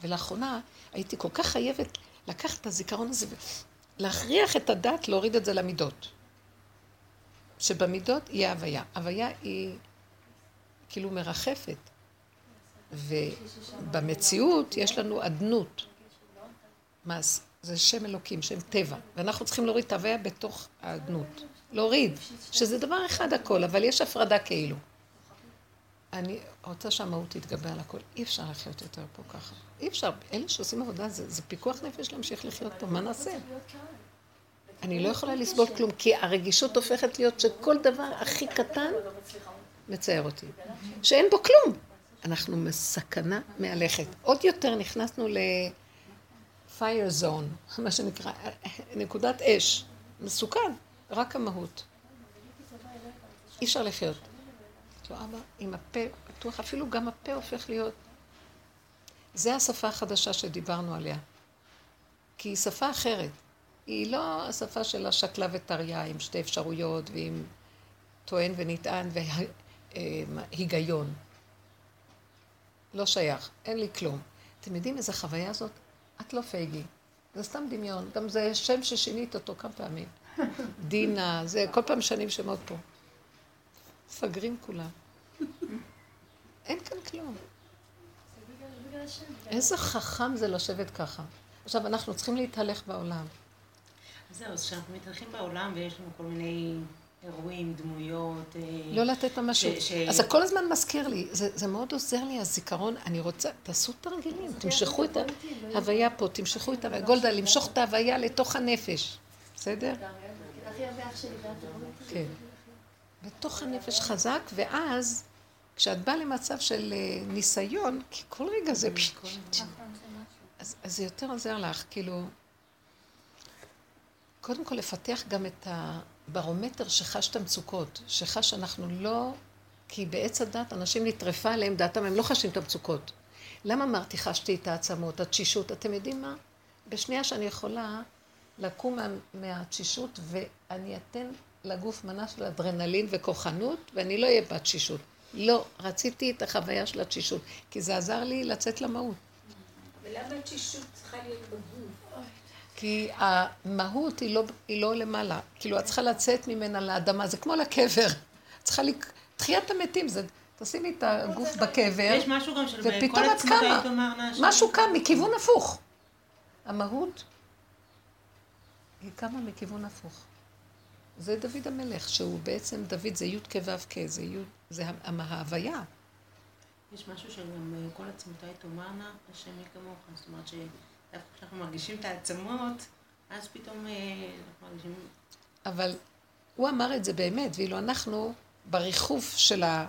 ולאחרונה הייתי כל כך חייבת לקחת את הזיכרון הזה ולהכריח את הדת להוריד את זה למידות. שבמידות יהיה הוויה. הוויה היא כאילו מרחפת. ובמציאות יש לנו אדנות. מה? זה שם אלוקים, שם טבע. ואנחנו צריכים להוריד את ההוויה בתוך האדנות. להוריד, שזה דבר אחד הכל, אבל יש הפרדה כאילו. אני רוצה שהמהות תתגבר על הכל. אי אפשר לחיות יותר פה ככה. אי אפשר. אלה שעושים עבודה, זה, זה פיקוח נפש להמשיך לחיות פה, מה נעשה? אני לא יכולה לסבול כלום, כי הרגישות הופכת להיות שכל דבר הכי קטן מצער אותי. שאין בו כלום. אנחנו בסכנה מהלכת. עוד יותר נכנסנו ל-fire zone, מה שנקרא, נקודת אש. מסוכן, רק המהות. אי אפשר לחיות. לו, אבא, עם הפה פתוח, אפילו גם הפה הופך להיות... זה השפה החדשה שדיברנו עליה. כי היא שפה אחרת. היא לא השפה של השקלה וטריה עם שתי אפשרויות ועם טוען ונטען והיגיון. לא שייך, אין לי כלום. אתם יודעים איזה חוויה זאת? את לא פייגי. זה סתם דמיון. גם זה שם ששינית אותו כמה פעמים. דינה, זה, כל פעם משנים שמות פה. מפגרים כולם. אין כאן כלום. איזה חכם זה לשבת ככה. עכשיו, אנחנו צריכים להתהלך בעולם. אז זהו, אז כשאנחנו מתהלכים בעולם ויש לנו כל מיני אירועים, דמויות... אה, לא לתת משהו. ש- אז זה כל הזמן מזכיר לי, זה, זה מאוד עוזר לי, הזיכרון. אני רוצה, תעשו תרגילים, תמשכו את ההוויה פה, תמשכו את ההוויה. גולדה, למשוך את ההוויה לתוך הנפש. בסדר? כן. בתוך הנפש חזק, ואז כשאת באה למצב של אה, ניסיון, כי כל רגע זה פשוט... אז, אז זה יותר עוזר לך, כאילו... קודם כל לפתח גם את הברומטר שחש את המצוקות, שחש שאנחנו לא... כי בעץ הדת אנשים נטרפה עליהם דעתם, הם לא חשים את המצוקות. למה אמרתי חשתי את העצמות, התשישות? אתם יודעים מה? בשנייה שאני יכולה לקום מה, מהתשישות ואני אתן לגוף מנה של אדרנלין וכוחנות ואני לא אהיה בתשישות. לא, רציתי את החוויה של התשישות, כי זה עזר לי לצאת למהות. ולמה התשישות צריכה להיות בגוף? כי המהות היא לא, היא לא למעלה. כאילו, את צריכה לצאת ממנה לאדמה, זה כמו לקבר. צריכה לק... תחיית המתים, זה... תשימי את הגוף בקבר, יש משהו גם של ופתאום את קמה. משהו קם מכיוון הפוך. המהות היא קמה מכיוון הפוך. זה דוד המלך, שהוא בעצם, דוד זה י' כו' כ', זה י', זה ה- ההוויה. יש משהו שגם אה, כל עצמותיי תאמרנה, השם מי כמוך. זאת אומרת שדווקא כשאנחנו מרגישים את העצמות, אז פתאום אה, אנחנו מרגישים... אבל הוא אמר את זה באמת, ואילו אנחנו בריחוף של, ה,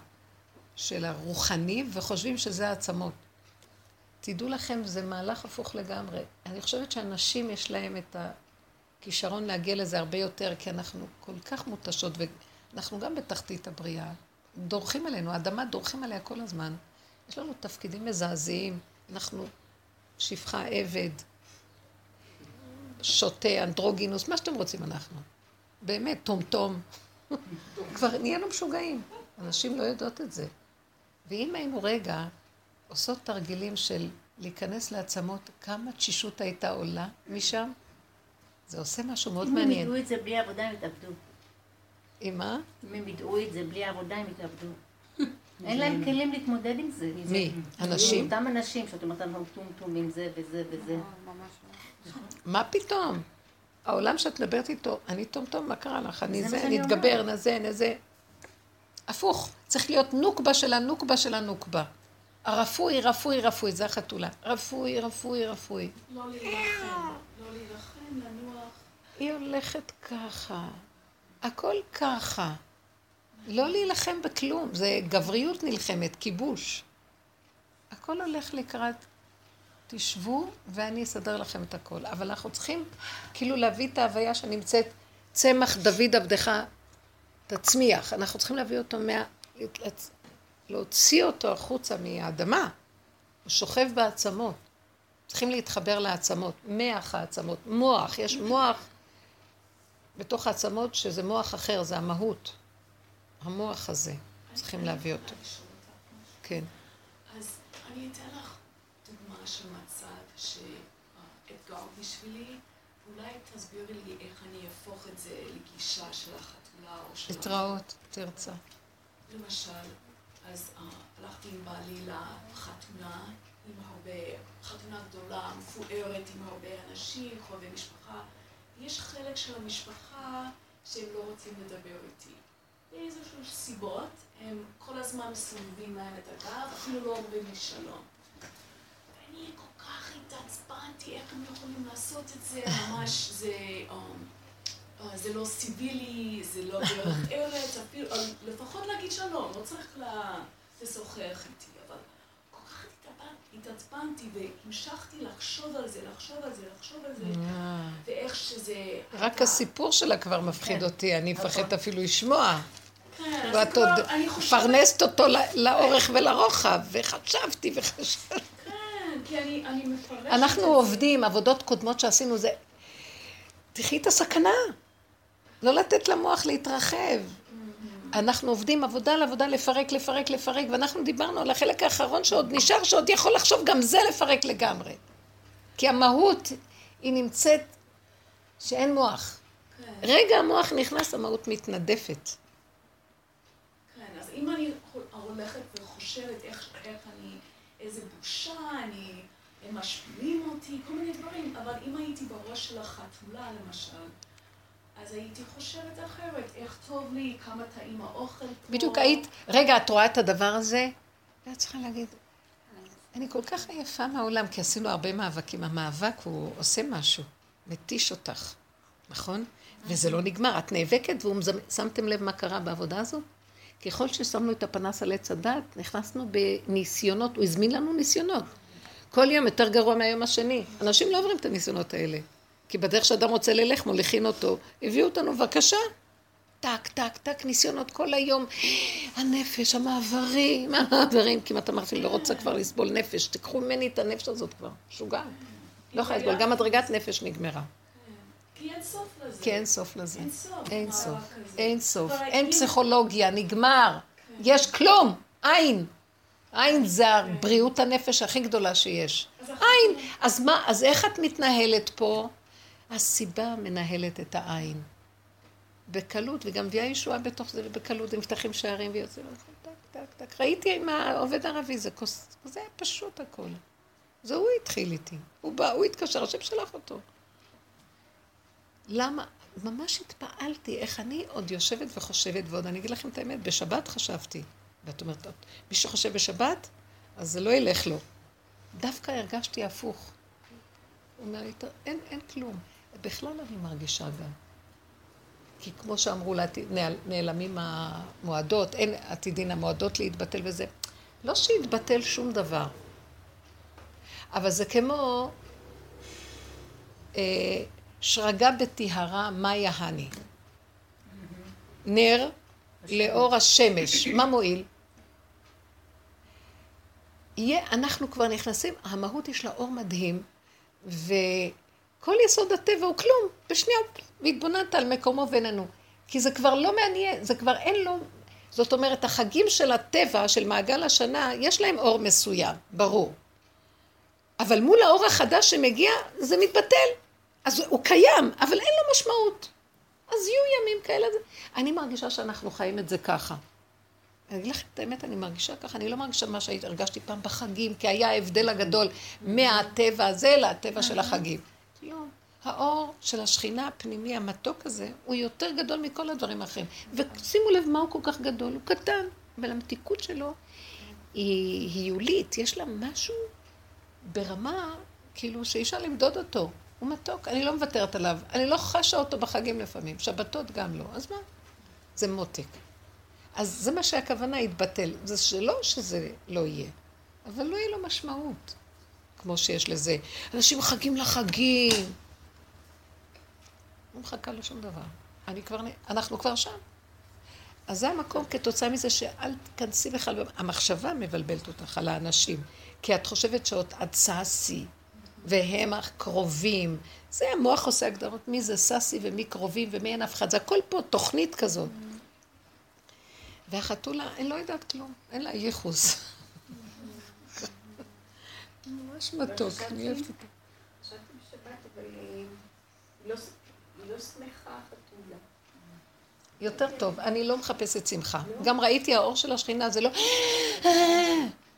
של הרוחני וחושבים שזה העצמות. תדעו לכם, זה מהלך הפוך לגמרי. אני חושבת שאנשים יש להם את הכישרון להגיע לזה הרבה יותר, כי אנחנו כל כך מותשות, ואנחנו גם בתחתית הבריאה. דורכים עלינו, האדמה דורכים עליה כל הזמן. יש לנו תפקידים מזעזעים, אנחנו שפחה עבד, שוטה, אנדרוגינוס, מה שאתם רוצים אנחנו. באמת, טום-טום. כבר נהיינו משוגעים. אנשים לא יודעות את זה. ואם היינו רגע עושות תרגילים של להיכנס לעצמות, כמה תשישות הייתה עולה משם, זה עושה משהו מאוד אם הם מעניין. ידעו את זה בלי עבודה, הם יתאבדו. עם מה? אם הם ידעו את זה בלי עבודה, הם יתאבדו. אין להם כלים להתמודד עם זה. מי? אנשים? אותם אנשים שאת אומרת, אנחנו טומטומים, זה וזה וזה. מה פתאום? העולם שאת מדברת איתו, אני טומטום, מה קרה לך? אני זה שאני נתגבר, נזה, נזה. הפוך, צריך להיות נוקבה של הנוקבה של הנוקבה. הרפוי, רפוי, רפוי, זה החתולה. רפוי, רפוי, רפוי. לא להילחם, לא. היא הולכת ככה. הכל ככה. לא להילחם בכלום, זה גבריות נלחמת, כיבוש. הכל הולך לקראת, תשבו ואני אסדר לכם את הכל. אבל אנחנו צריכים כאילו להביא את ההוויה שנמצאת, צמח דוד עבדך תצמיח. אנחנו צריכים להביא אותו מה... להוציא אותו החוצה מהאדמה. הוא שוכב בעצמות. צריכים להתחבר לעצמות, מח העצמות, מוח, יש מוח בתוך העצמות שזה מוח אחר, זה המהות. המוח הזה, צריכים להביא אותו. כן. אז אני אתן לך דוגמה של מצב שאתגר בשבילי, אולי תסבירי לי איך אני אהפוך את זה לגישה של החתולה או של... להתראות, תרצה. למשל, אז uh, הלכתי עם בעלי לחתונה, עם הרבה, חתונה גדולה, מפוארת, עם הרבה אנשים, קרובי משפחה. יש חלק של המשפחה שהם לא רוצים לדבר איתי. מאיזשהו סיבות, הם כל הזמן מסובבים להם את הגב, אפילו לא אומרים לי שלום. ואני כל כך התעצבנתי, איך הם יכולים לעשות את זה, ממש זה... Um, uh, זה לא סיבילי, זה לא דרך ארץ, אפילו, uh, לפחות להגיד שלום, לא צריך לשוחח איתי, התעצבנתי והמשכתי לחשוב על זה, לחשוב על זה, לחשוב על זה, ואיך שזה... רק הסיפור שלה כבר מפחיד אותי, אני מפחדת אפילו לשמוע. כן, ואת עוד. מפרנסת אותו לאורך ולרוחב, וחשבתי וחשבתי. כן, כי אני, אני מפרשת אנחנו. עובדים, עבודות קודמות שעשינו זה... תחי את הסכנה. לא לתת למוח להתרחב. אנחנו עובדים עבודה על עבודה, לפרק, לפרק, לפרק, ואנחנו דיברנו על החלק האחרון שעוד נשאר, שעוד יכול לחשוב גם זה לפרק לגמרי. כי המהות היא נמצאת שאין מוח. כן. רגע המוח נכנס, המהות מתנדפת. כן, אז אם אני הולכת וחושבת איך, איך אני, איזה בושה, אני, הם משפילים אותי, כל מיני דברים, אבל אם הייתי בראש של החתולה למשל, אז הייתי חושבת אחרת, איך טוב לי, כמה טעים האוכל פה. בדיוק היית, רגע, את רואה את הדבר הזה? ואת צריכה להגיד, אני כל כך עייפה מהעולם, כי עשינו הרבה מאבקים. המאבק הוא עושה משהו, מתיש אותך, נכון? וזה לא נגמר, את נאבקת, ושמתם לב מה קרה בעבודה הזו? ככל ששמנו את הפנס על עץ הדת, נכנסנו בניסיונות, הוא הזמין לנו ניסיונות. כל יום יותר גרוע מהיום השני. אנשים לא עוברים את הניסיונות האלה. כי בדרך שאדם רוצה ללך, מוליכין אותו. הביאו אותנו, בבקשה. טק, טק, טק, ניסיונות כל היום. הנפש, המעברים, המעברים. כמעט אמרתי, לא רוצה כבר לסבול נפש. תיקחו ממני את הנפש הזאת כבר. משוגעת. לא יכולה לסבול. גם מדרגת נפש נגמרה. כי אין סוף לזה. כי אין סוף לזה. אין סוף. אין סוף. אין סוף. אין פסיכולוגיה, נגמר. יש כלום. אין. אין זה הבריאות הנפש הכי גדולה שיש. אין. אז מה, אז איך את מתנהלת פה? הסיבה מנהלת את העין. בקלות, וגם מביאה ישועה בתוך זה, ובקלות, נפתחים שערים ויוצאים, טק, טק, טק. ראיתי עם העובד הערבי, זה כוס, זה היה פשוט הכל. זה הוא התחיל איתי. הוא בא, הוא התקשר, השם שלח אותו. למה? ממש התפעלתי איך אני עוד יושבת וחושבת, ועוד אני אגיד לכם את האמת, בשבת חשבתי. ואת אומרת, "טוב, מי שחושב בשבת, אז זה לא ילך לו. דווקא הרגשתי הפוך. הוא אומר לי, "טוב, אין, אין כלום. בכלל אני מרגישה גם. כי כמו שאמרו נעלמים המועדות, אין עתידין המועדות להתבטל וזה. לא שיתבטל שום דבר. אבל זה כמו אה, שרגה בטהרה, מה יהני. נר לאור השמש, מה מועיל? יהיה, אנחנו כבר נכנסים, המהות יש לה אור מדהים, וכל יסוד הטבע הוא כלום, בשנייה, והתבוננת על מקומו ואיננו. כי זה כבר לא מעניין, זה כבר אין לו... זאת אומרת, החגים של הטבע, של מעגל השנה, יש להם אור מסוים, ברור. אבל מול האור החדש שמגיע, זה מתבטל. אז הוא קיים, אבל אין לו משמעות. אז יהיו ימים כאלה. אני מרגישה שאנחנו חיים את זה ככה. אני אגיד לכם את האמת, אני מרגישה ככה, אני לא מרגישה מה שהרגשתי פעם בחגים, כי היה ההבדל הגדול מהטבע הזה לטבע של החגים. לא. האור של השכינה הפנימי המתוק הזה, הוא יותר גדול מכל הדברים האחרים. ושימו לב מה הוא כל כך גדול, הוא קטן, אבל המתיקות שלו היא היולית, יש לה משהו ברמה, כאילו, שאי אפשר למדוד אותו. הוא מתוק, אני לא מוותרת עליו. אני לא חשה אותו בחגים לפעמים, שבתות גם לא. אז מה? זה מותק. אז זה מה שהכוונה יתבטל. זה שלא שזה לא יהיה, אבל לא יהיה לו משמעות, כמו שיש לזה. אנשים חגים לחגים. לא מחכה לו שום דבר. אני כבר, אנחנו כבר שם. אז זה המקום כתוצאה מזה שאל תכנסי בכלל, המחשבה מבלבלת אותך על האנשים, כי את חושבת שאת סאסי, והם הקרובים. זה המוח עושה הגדרות מי זה סאסי ומי קרובים ומי אין אף אחד, זה הכל פה תוכנית כזאת. והחתולה, אני לא יודעת כלום, אין לה ייחוס. ממש מתוק, אני אוהבת אותה. חשבתי בשבת, אבל היא לא לא שמחה חתולה. יותר טוב, אני לא מחפשת שמחה. גם ראיתי האור של השכינה, זה לא...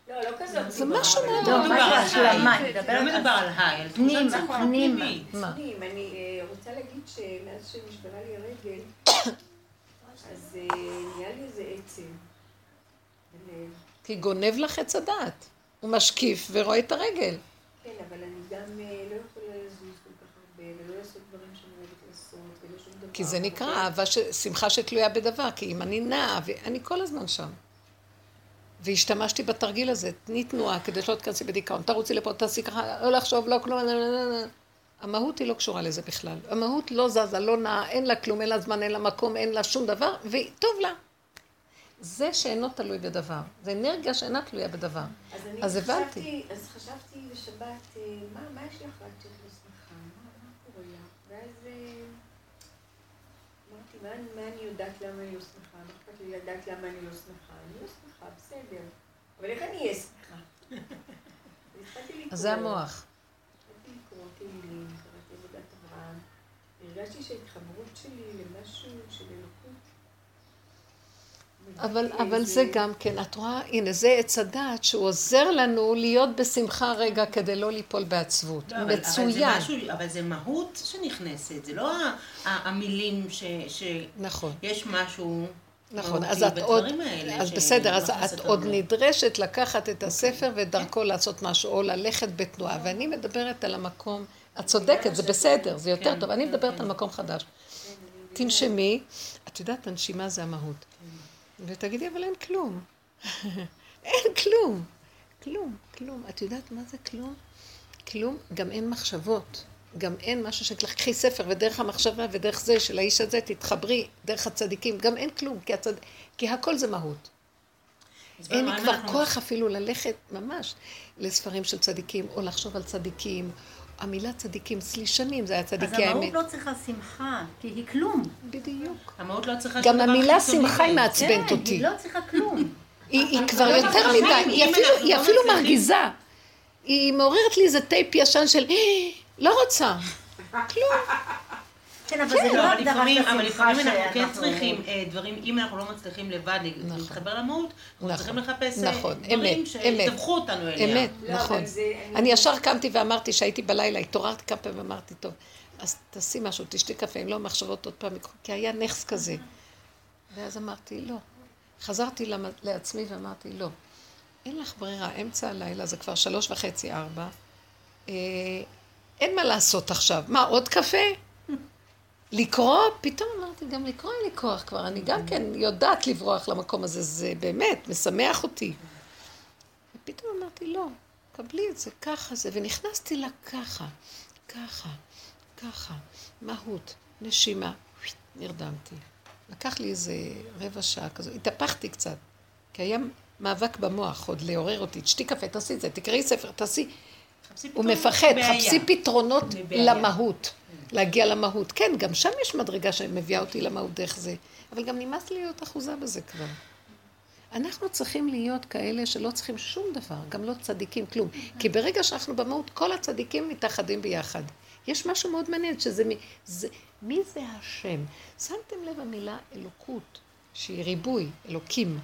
לא, לא כזאת. זה משהו מאוד... לא, לא מדובר מה על? היי. לא על- מדובר על היי. מה? פנים, אני אה, רוצה להגיד שמאז שנשברה לי הרגל, אז אה, נהיה לי איזה עצם. כי גונב לך עץ הדעת. הוא משקיף ורואה את הרגל. כן, אבל אני גם אה, לא יכולה לזוז כל כך הרבה, ולא לעשות דברים שאני אוהבת לעשות, ולא שום דבר. כי זה נקרא אהבה, ש... שמחה שתלויה בדבר. כי אם אני נעה, ואני כל הזמן שם. והשתמשתי בתרגיל הזה, תני תנועה כדי שלא תכנסי בדיכאון. תרוצי לפה, תעשי ככה, לא לחשוב, לא כלום, לא, לא, לא, לא. המהות היא לא קשורה לזה בכלל. המהות לא זזה, לא נעה, אין לה כלום, אין לה זמן, אין לה מקום, אין לה שום דבר, וטוב לה. זה שאינו תלוי בדבר. זה אנרגיה שאינה תלויה בדבר. אז אז הבנתי. חשבתי, אז חשבתי בשבת, אה, מה, מה יש לך רק שאת לא שמחה? מה, מה קורה לך? ואז אה, אמרתי, מה, מה אני יודעת למה אני לא שמחה? מה אכפת לי לדעת למה אני לא שמחה? אני לא שמחה, בסדר. אבל איך אני אהיה שמחה? אז זה המוח. הרגשתי שההתחברות שלי למשהו של אלוקות. אבל, אבל זה גם כן, את רואה, הנה, זה עץ הדעת שהוא עוזר לנו להיות בשמחה רגע כדי לא ליפול בעצבות. לא, אבל- אבל זה מצוין. משהו, אבל זה מהות שנכנסת, זה לא המילים ש- שיש נכון. משהו נכון, אז את עוד, אז ש- בסדר, אז את עוד ל- נדרשת לקחת את הספר ודרכו לעשות משהו, או ללכת בתנועה, ואני מדברת על המקום, את צודקת, זה בסדר, זה יותר כן, טוב, אני כן, מדברת כן. על מקום חדש. תנשמי, את יודעת, הנשימה זה המהות. ותגידי, אבל אין כלום. אין כלום. כלום, כלום. את יודעת מה זה כלום? כלום, גם אין מחשבות. גם אין משהו שתקחי ספר ודרך המחשבה ודרך זה של האיש הזה תתחברי, דרך הצדיקים, גם אין כלום, כי, הצד... כי הכל זה מהות. אין לי כבר אנחנו- כוח אפילו ללכת ממש לספרים של צדיקים, או לחשוב על צדיקים. המילה צדיקים, אצלי שנים זה היה אז צדיקי המהות האמת. לא צריכה שמחה, כי היא כלום. בדיוק. המהות לא צריכה גם שום דבר המילה שמחה היא. מעצבנת כן, אותי. היא לא צריכה כלום. היא, כבר לא יותר מצליחים, מדי, היא אפילו, לא מרגיזה. היא מעוררת לי איזה טייפ ישן של, "אה, לא רוצה. כלום. כן, אבל זה לא, הגדרה של אבל לפעמים אנחנו כן. צריכים אה, דברים, אם אנחנו לא מצליחים לבד נכון. להתחבר למהות, אנחנו נכון, צריכים לחפש אה, נכון, דברים אמת, אמת. שידווחו אותנו אליה. אמת, לא, נכון. אני ישר קמתי ואמרתי שהייתי בלילה, התעוררתי כמה פעמים ואמרתי, טוב, אז תעשי משהו, תשתי קפה, אם לא מחשבות עוד פעם, יקחו", כי היה נכס כזה. ואז אמרתי, לא. חזרתי לעצמי ואמרתי, לא. אין לך ברירה, אמצע הלילה, זה כבר שלוש וחצי, ארבע. אה, אין מה לעשות עכשיו. מה, עוד קפה? לקרוא? פתאום אמרתי, גם לקרוא אין לי כוח כבר. אני גם כן יודעת לברוח למקום הזה, זה באמת משמח אותי. ופתאום אמרתי, לא, קבלי את זה, ככה זה, ונכנסתי לה ככה, ככה, ככה, מהות, נשימה, נרדמתי. לקח לי איזה רבע שעה כזו, התהפכתי קצת, כי היה מאבק במוח עוד לעורר אותי, תשתי קפה, תעשי את זה, תקראי ספר, תעשי. הוא מפחד. חפשי פתרונות. למהות, להגיע למהות. כן, גם שם יש מדרגה שמביאה אותי למהות דרך זה, אבל גם נמאס לי להיות אחוזה בזה כבר. אנחנו צריכים להיות כאלה שלא צריכים שום דבר, גם לא צדיקים, כלום. כי ברגע שאנחנו במהות, כל הצדיקים מתאחדים ביחד. יש משהו מאוד מעניין, שזה מי זה, מי זה השם? שמתם לב המילה אלוקות, שהיא ריבוי, אלוקים.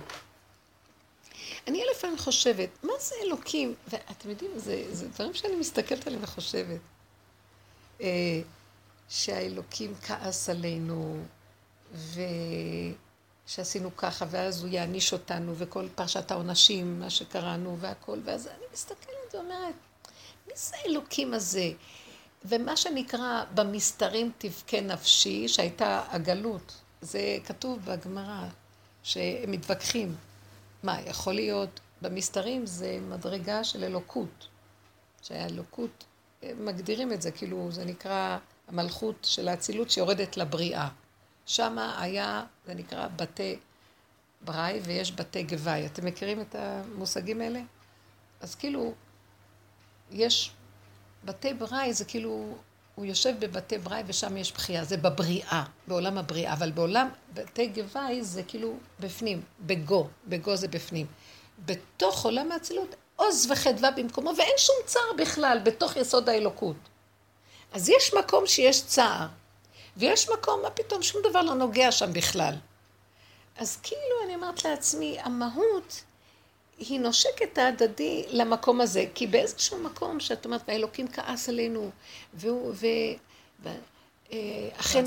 אני אלף פעמים חושבת, מה זה אלוקים? ואתם יודעים, זה, זה דברים שאני מסתכלת עליהם וחושבת. אה, שהאלוקים כעס עלינו, ושעשינו ככה, ואז הוא יעניש אותנו, וכל פרשת העונשים, מה שקראנו, והכל, ואז אני מסתכלת ואומרת, מי זה האלוקים הזה? ומה שנקרא במסתרים תבכה נפשי, שהייתה הגלות, זה כתוב בגמרא, שהם מתווכחים. מה, יכול להיות, במסתרים זה מדרגה של אלוקות, שהאלוקות, מגדירים את זה, כאילו זה נקרא המלכות של האצילות שיורדת לבריאה. שם היה, זה נקרא בתי ברי ויש בתי גבאי. אתם מכירים את המושגים האלה? אז כאילו, יש בתי ברי זה כאילו, הוא יושב בבתי ברי ושם יש בחייה, זה בבריאה, בעולם הבריאה, אבל בעולם בתי גבאי זה כאילו בפנים, בגו, בגו זה בפנים. בתוך עולם האצילות, עוז וחדווה במקומו, ואין שום צער בכלל בתוך יסוד האלוקות. אז יש מקום שיש צער, ויש מקום, מה פתאום, שום דבר לא נוגע שם בכלל. אז כאילו אני אומרת לעצמי, המהות היא נושקת ההדדי למקום הזה, כי באיזשהו מקום שאת אומרת, והאלוקים כעס עלינו, והוא, ו... אה, אכן,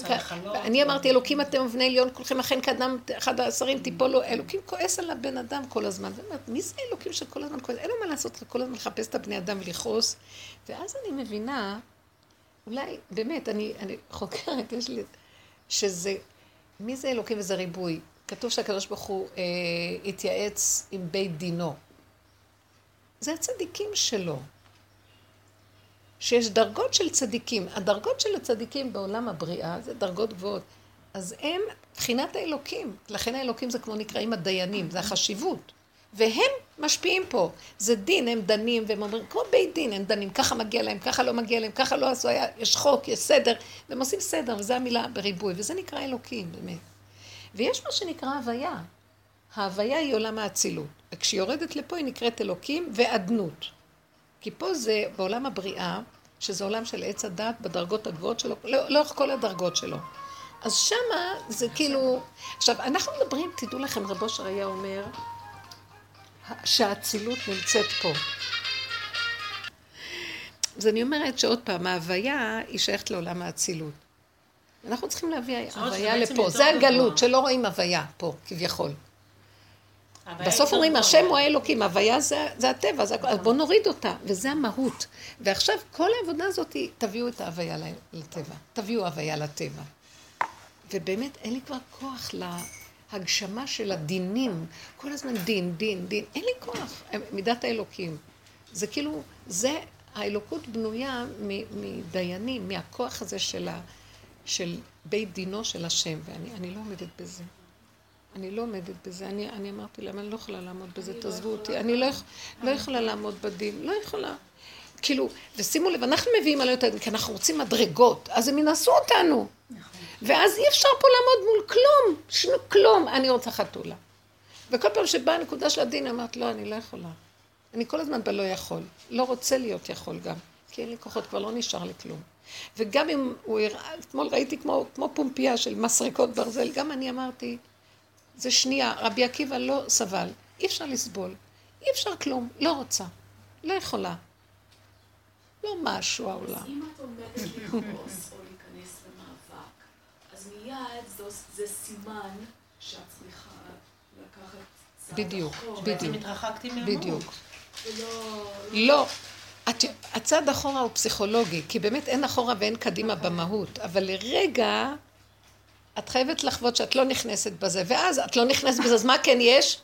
אני אמרתי, אלוקים אתם ובני עליון, כולכם אכן כאדם, אחד השרים תיפולו, אלוקים כועס על הבן אדם כל הזמן. מי זה אלוקים שכל הזמן כועס? אין לו מה לעשות, כל הזמן לחפש את הבני אדם ולכעוס. ואז אני מבינה, אולי, באמת, אני חוקרת, יש לי, שזה, מי זה אלוקים וזה ריבוי? כתוב שהקדוש ברוך הוא אה, התייעץ עם בית דינו. זה הצדיקים שלו. שיש דרגות של צדיקים. הדרגות של הצדיקים בעולם הבריאה זה דרגות גבוהות. אז הם מבחינת האלוקים. לכן האלוקים זה כמו נקראים הדיינים, זה החשיבות. והם משפיעים פה. זה דין, הם דנים, והם אומרים, כמו בית דין, הם דנים, ככה מגיע להם, ככה לא מגיע להם, ככה לא עשו, יש חוק, יש סדר, והם עושים סדר, וזו המילה בריבוי, וזה נקרא אלוקים, באמת. ויש מה שנקרא הוויה. ההוויה היא עולם האצילות. וכשהיא יורדת לפה היא נקראת אלוקים ואדנות. כי פה זה בעולם הבריאה, שזה עולם של עץ הדת בדרגות הגבוהות שלו, לא, לאורך כל הדרגות שלו. אז שמה זה כאילו... עכשיו, אנחנו מדברים, תדעו לכם, רבו שריה אומר, שהאצילות נמצאת פה. אז אני אומרת שעוד פעם, ההוויה היא שייכת לעולם האצילות. אנחנו צריכים להביא הוויה לפה. זה הגלות, שלא רואים הוויה פה, כביכול. בסוף אומרים, השם הוא האלוקים, הוויה זה, זה הטבע, זה, אז בואו נוריד אותה, וזה המהות. ועכשיו, כל העבודה הזאת, תביאו את ההוויה לטבע, תביאו הוויה לטבע. ובאמת, אין לי כבר כוח להגשמה של הדינים, כל הזמן דין, דין, דין, אין לי כוח, מידת האלוקים. זה כאילו, זה, האלוקות בנויה מדיינים, מהכוח הזה של ה... של בית דינו של השם, ואני לא עומדת בזה. אני לא עומדת בזה. אני, אני אמרתי להם, אני לא יכולה לעמוד בזה, תעזבו לא אותי. אני לא, לא יכולה לעמוד בדין, לא יכולה. כאילו, ושימו לב, אנחנו מביאים עליהם את הדין, כי אנחנו רוצים מדרגות, אז הם ינסו אותנו. נכון. ואז אי אפשר פה לעמוד מול כלום, שנו כלום. אני רוצה חתולה. וכל פעם שבאה הנקודה של הדין, אמרת, לא, אני לא יכולה. אני כל הזמן בלא יכול. לא רוצה להיות יכול גם. כי אין לי כוחות, כבר לא נשאר לי כלום. וגם אם הוא הראה, אתמול ראיתי כמו, כמו פומפייה של מסריקות ברזל, גם אני אמרתי, זה שנייה, רבי עקיבא לא סבל, אי אפשר לסבול, אי אפשר כלום, לא רוצה, לא יכולה. לא משהו העולם. אז אם את עומדת לכעוס או להיכנס למאבק, אז מיד זה סימן שאת צריכה לקחת צעד בדיוק, בדיוק. התרחקתי מהמהות. בדיוק. לא. הצד אחורה הוא פסיכולוגי, כי באמת אין אחורה ואין קדימה במהות, אבל לרגע את חייבת לחוות שאת לא נכנסת בזה, ואז את לא נכנסת בזה, אז מה כן יש?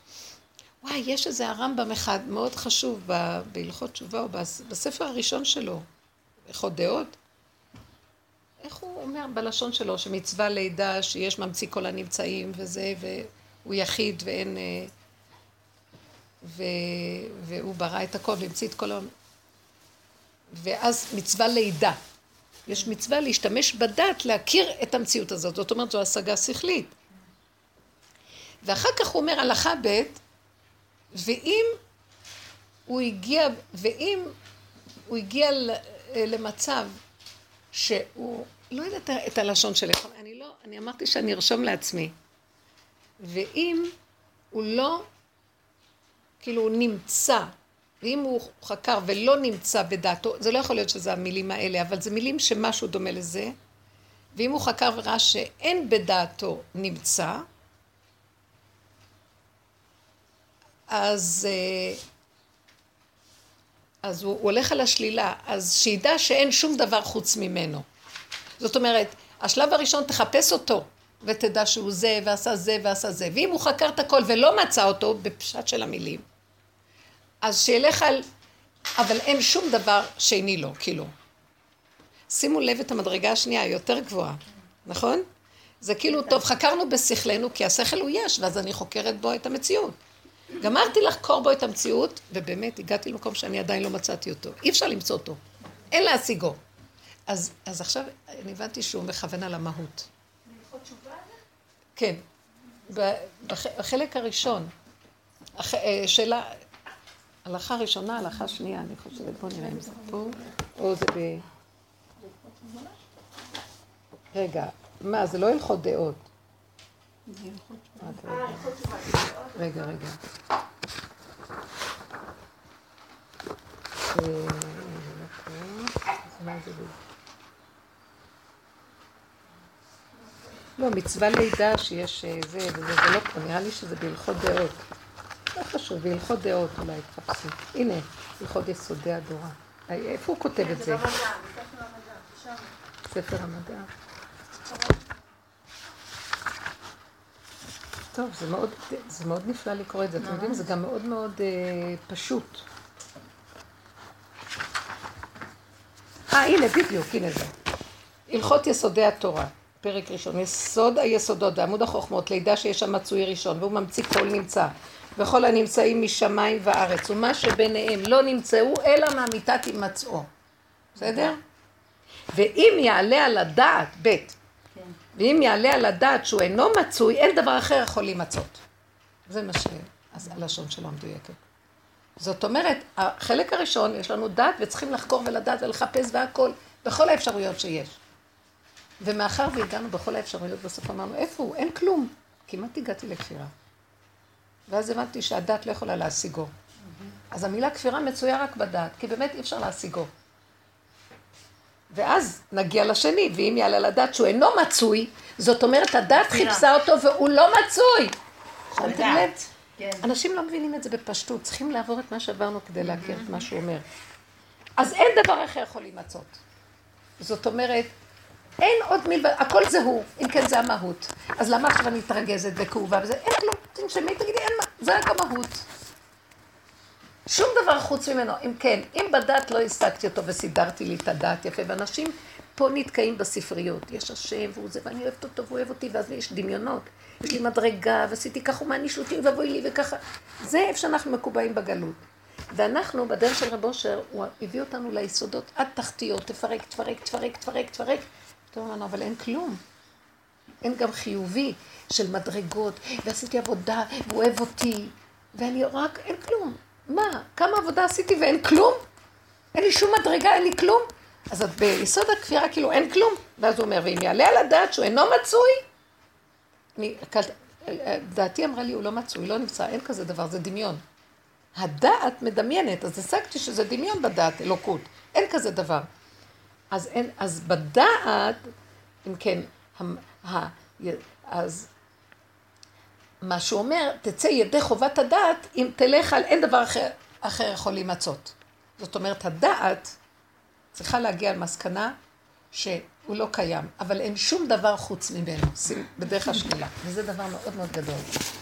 וואי, יש איזה הרמב"ם אחד מאוד חשוב בהלכות תשובה, או בספר הראשון שלו, הלכות דעות. איך הוא אומר בלשון שלו, שמצווה לידה, שיש ממציא כל הנמצאים וזה, והוא יחיד ואין... אה, ו... והוא ברא את הכל והמציא את כל ה... ואז מצווה לידה. יש מצווה להשתמש בדת להכיר את המציאות הזאת. זאת אומרת, זו השגה שכלית. ואחר כך הוא אומר הלכה ב', ואם הוא הגיע, ואם הוא הגיע למצב שהוא, לא יודעת את הלשון שלך, אני לא, אני אמרתי שאני ארשום לעצמי. ואם הוא לא כאילו הוא נמצא. ואם הוא חקר ולא נמצא בדעתו, זה לא יכול להיות שזה המילים האלה, אבל זה מילים שמשהו דומה לזה. ואם הוא חקר וראה שאין בדעתו נמצא, אז, אה, אז הוא, הוא הולך על השלילה, אז שידע שאין שום דבר חוץ ממנו. זאת אומרת, השלב הראשון תחפש אותו, ותדע שהוא זה, ועשה זה, ועשה זה. ואם הוא חקר את הכל ולא מצא אותו, בפשט של המילים, אז שילך על... אבל אין שום דבר שני לו, כאילו. שימו לב את המדרגה השנייה, היותר גבוהה, נכון? זה כאילו, טוב, חקרנו בשכלנו, כי השכל הוא יש, ואז אני חוקרת בו את המציאות. גמרתי לחקור בו את המציאות, ובאמת הגעתי למקום שאני עדיין לא מצאתי אותו. אי אפשר למצוא אותו. אין להשיגו. אז, אז עכשיו אני הבנתי שהוא מכוון על המהות. כן. בחלק הראשון, אה, שאלה, הלכה ראשונה, הלכה שנייה, אני חושבת, בואו נראה אם זה פה, או זה ב... רגע, מה, זה לא הלכות דעות. רק רגע. רגע. אה, לא מצווה לידה שיש אה, זה וזה, זה לא פה, נראה לי שזה בהלכות דעות. לא חשוב, בהלכות דעות אולי תחפשו. הנה, הלכות יסודי הדורה. איפה הוא כותב את זה? ספר המדע. טוב, זה מאוד, זה מאוד נפלא לקרוא את זה. אתם יודעים, זה גם מאוד מאוד אה, פשוט. אה, הנה, בדיוק, הנה זה. הלכות יסודי התורה, פרק ראשון. יסוד היסודות בעמוד החוכמות, לידה שיש שם מצוי ראשון, והוא ממציא כל נמצא. וכל הנמצאים משמיים וארץ, ומה שביניהם לא נמצאו, אלא מהמיתת הימצאו. בסדר? ואם יעלה על הדעת, ב', ואם יעלה על הדעת שהוא אינו מצוי, אין דבר אחר יכול להימצאות. זה מה שהלשון שלו המדויקת. זאת אומרת, החלק הראשון, יש לנו דעת וצריכים לחקור ולדעת ולחפש והכל, בכל האפשרויות שיש. ומאחר והגענו בכל האפשרויות, בסוף אמרנו, איפה הוא? אין כלום. כמעט הגעתי לכפירה. ואז הבנתי שהדת לא יכולה להשיגו. אז המילה כפירה מצויה רק בדת, כי באמת אי אפשר להשיגו. ואז נגיע לשני, ואם יעלה לדעת שהוא אינו מצוי, זאת אומרת, הדת חיפשה אותו והוא לא מצוי. שמתם לב? כן. אנשים לא מבינים את זה בפשטות, צריכים לעבור את מה שעברנו כדי להכיר את מה שהוא אומר. אז אין דבר אחר יכול להימצאות. זאת אומרת, אין עוד מלבד, הכל זה הוא, אם כן זה המהות. אז למה עכשיו אני מתרגזת וכאובה וזה, אין כלום, תנשמי, תגידי, אין מה, זה רק המהות. שום דבר חוץ ממנו. אם כן, אם בדת לא השגתי אותו וסידרתי לי את הדעת יפה, ואנשים פה נתקעים בספריות, יש השם והוא זה, ואני אוהבת אותו והוא אוהב אותי, ואז יש דמיונות. יש לי מדרגה, ועשיתי ככה, הוא מעניש אותי, ואבוי לי וככה. זה איפה שאנחנו מקובעים בגלות. ואנחנו, בדרך של רב אושר, הוא הביא אותנו ליסודות עד תחתיות, תפרק, תפרק, תפרק, תפרק, תפרק. פתאום אמרנו, אבל אין כלום. אין גם חיובי של מדרגות, ועשיתי עבודה, והוא אוהב אותי, ואני רק, אין כלום. מה, כמה עבודה עשיתי ואין כלום? אין לי שום מדרגה, אין לי כלום? אז את ביסוד הכפירה כאילו אין כלום. ואז הוא אומר, ואם יעלה על הדעת שהוא אינו מצוי, אני, דעתי אמרה לי, הוא לא מצוי, לא נמצא, אין כזה דבר, זה דמיון. הדעת מדמיינת, אז השגתי שזה דמיון בדעת, אלוקות. אין כזה דבר. אז, אין, אז בדעת, אם כן, המ, ה, אז מה שהוא אומר, תצא ידי חובת הדעת, אם תלך על אין דבר אחר, אחר יכול להימצאות. זאת אומרת, הדעת צריכה להגיע למסקנה שהוא לא קיים, אבל אין שום דבר חוץ ממנו, בדרך השלילה. וזה דבר מאוד מאוד גדול.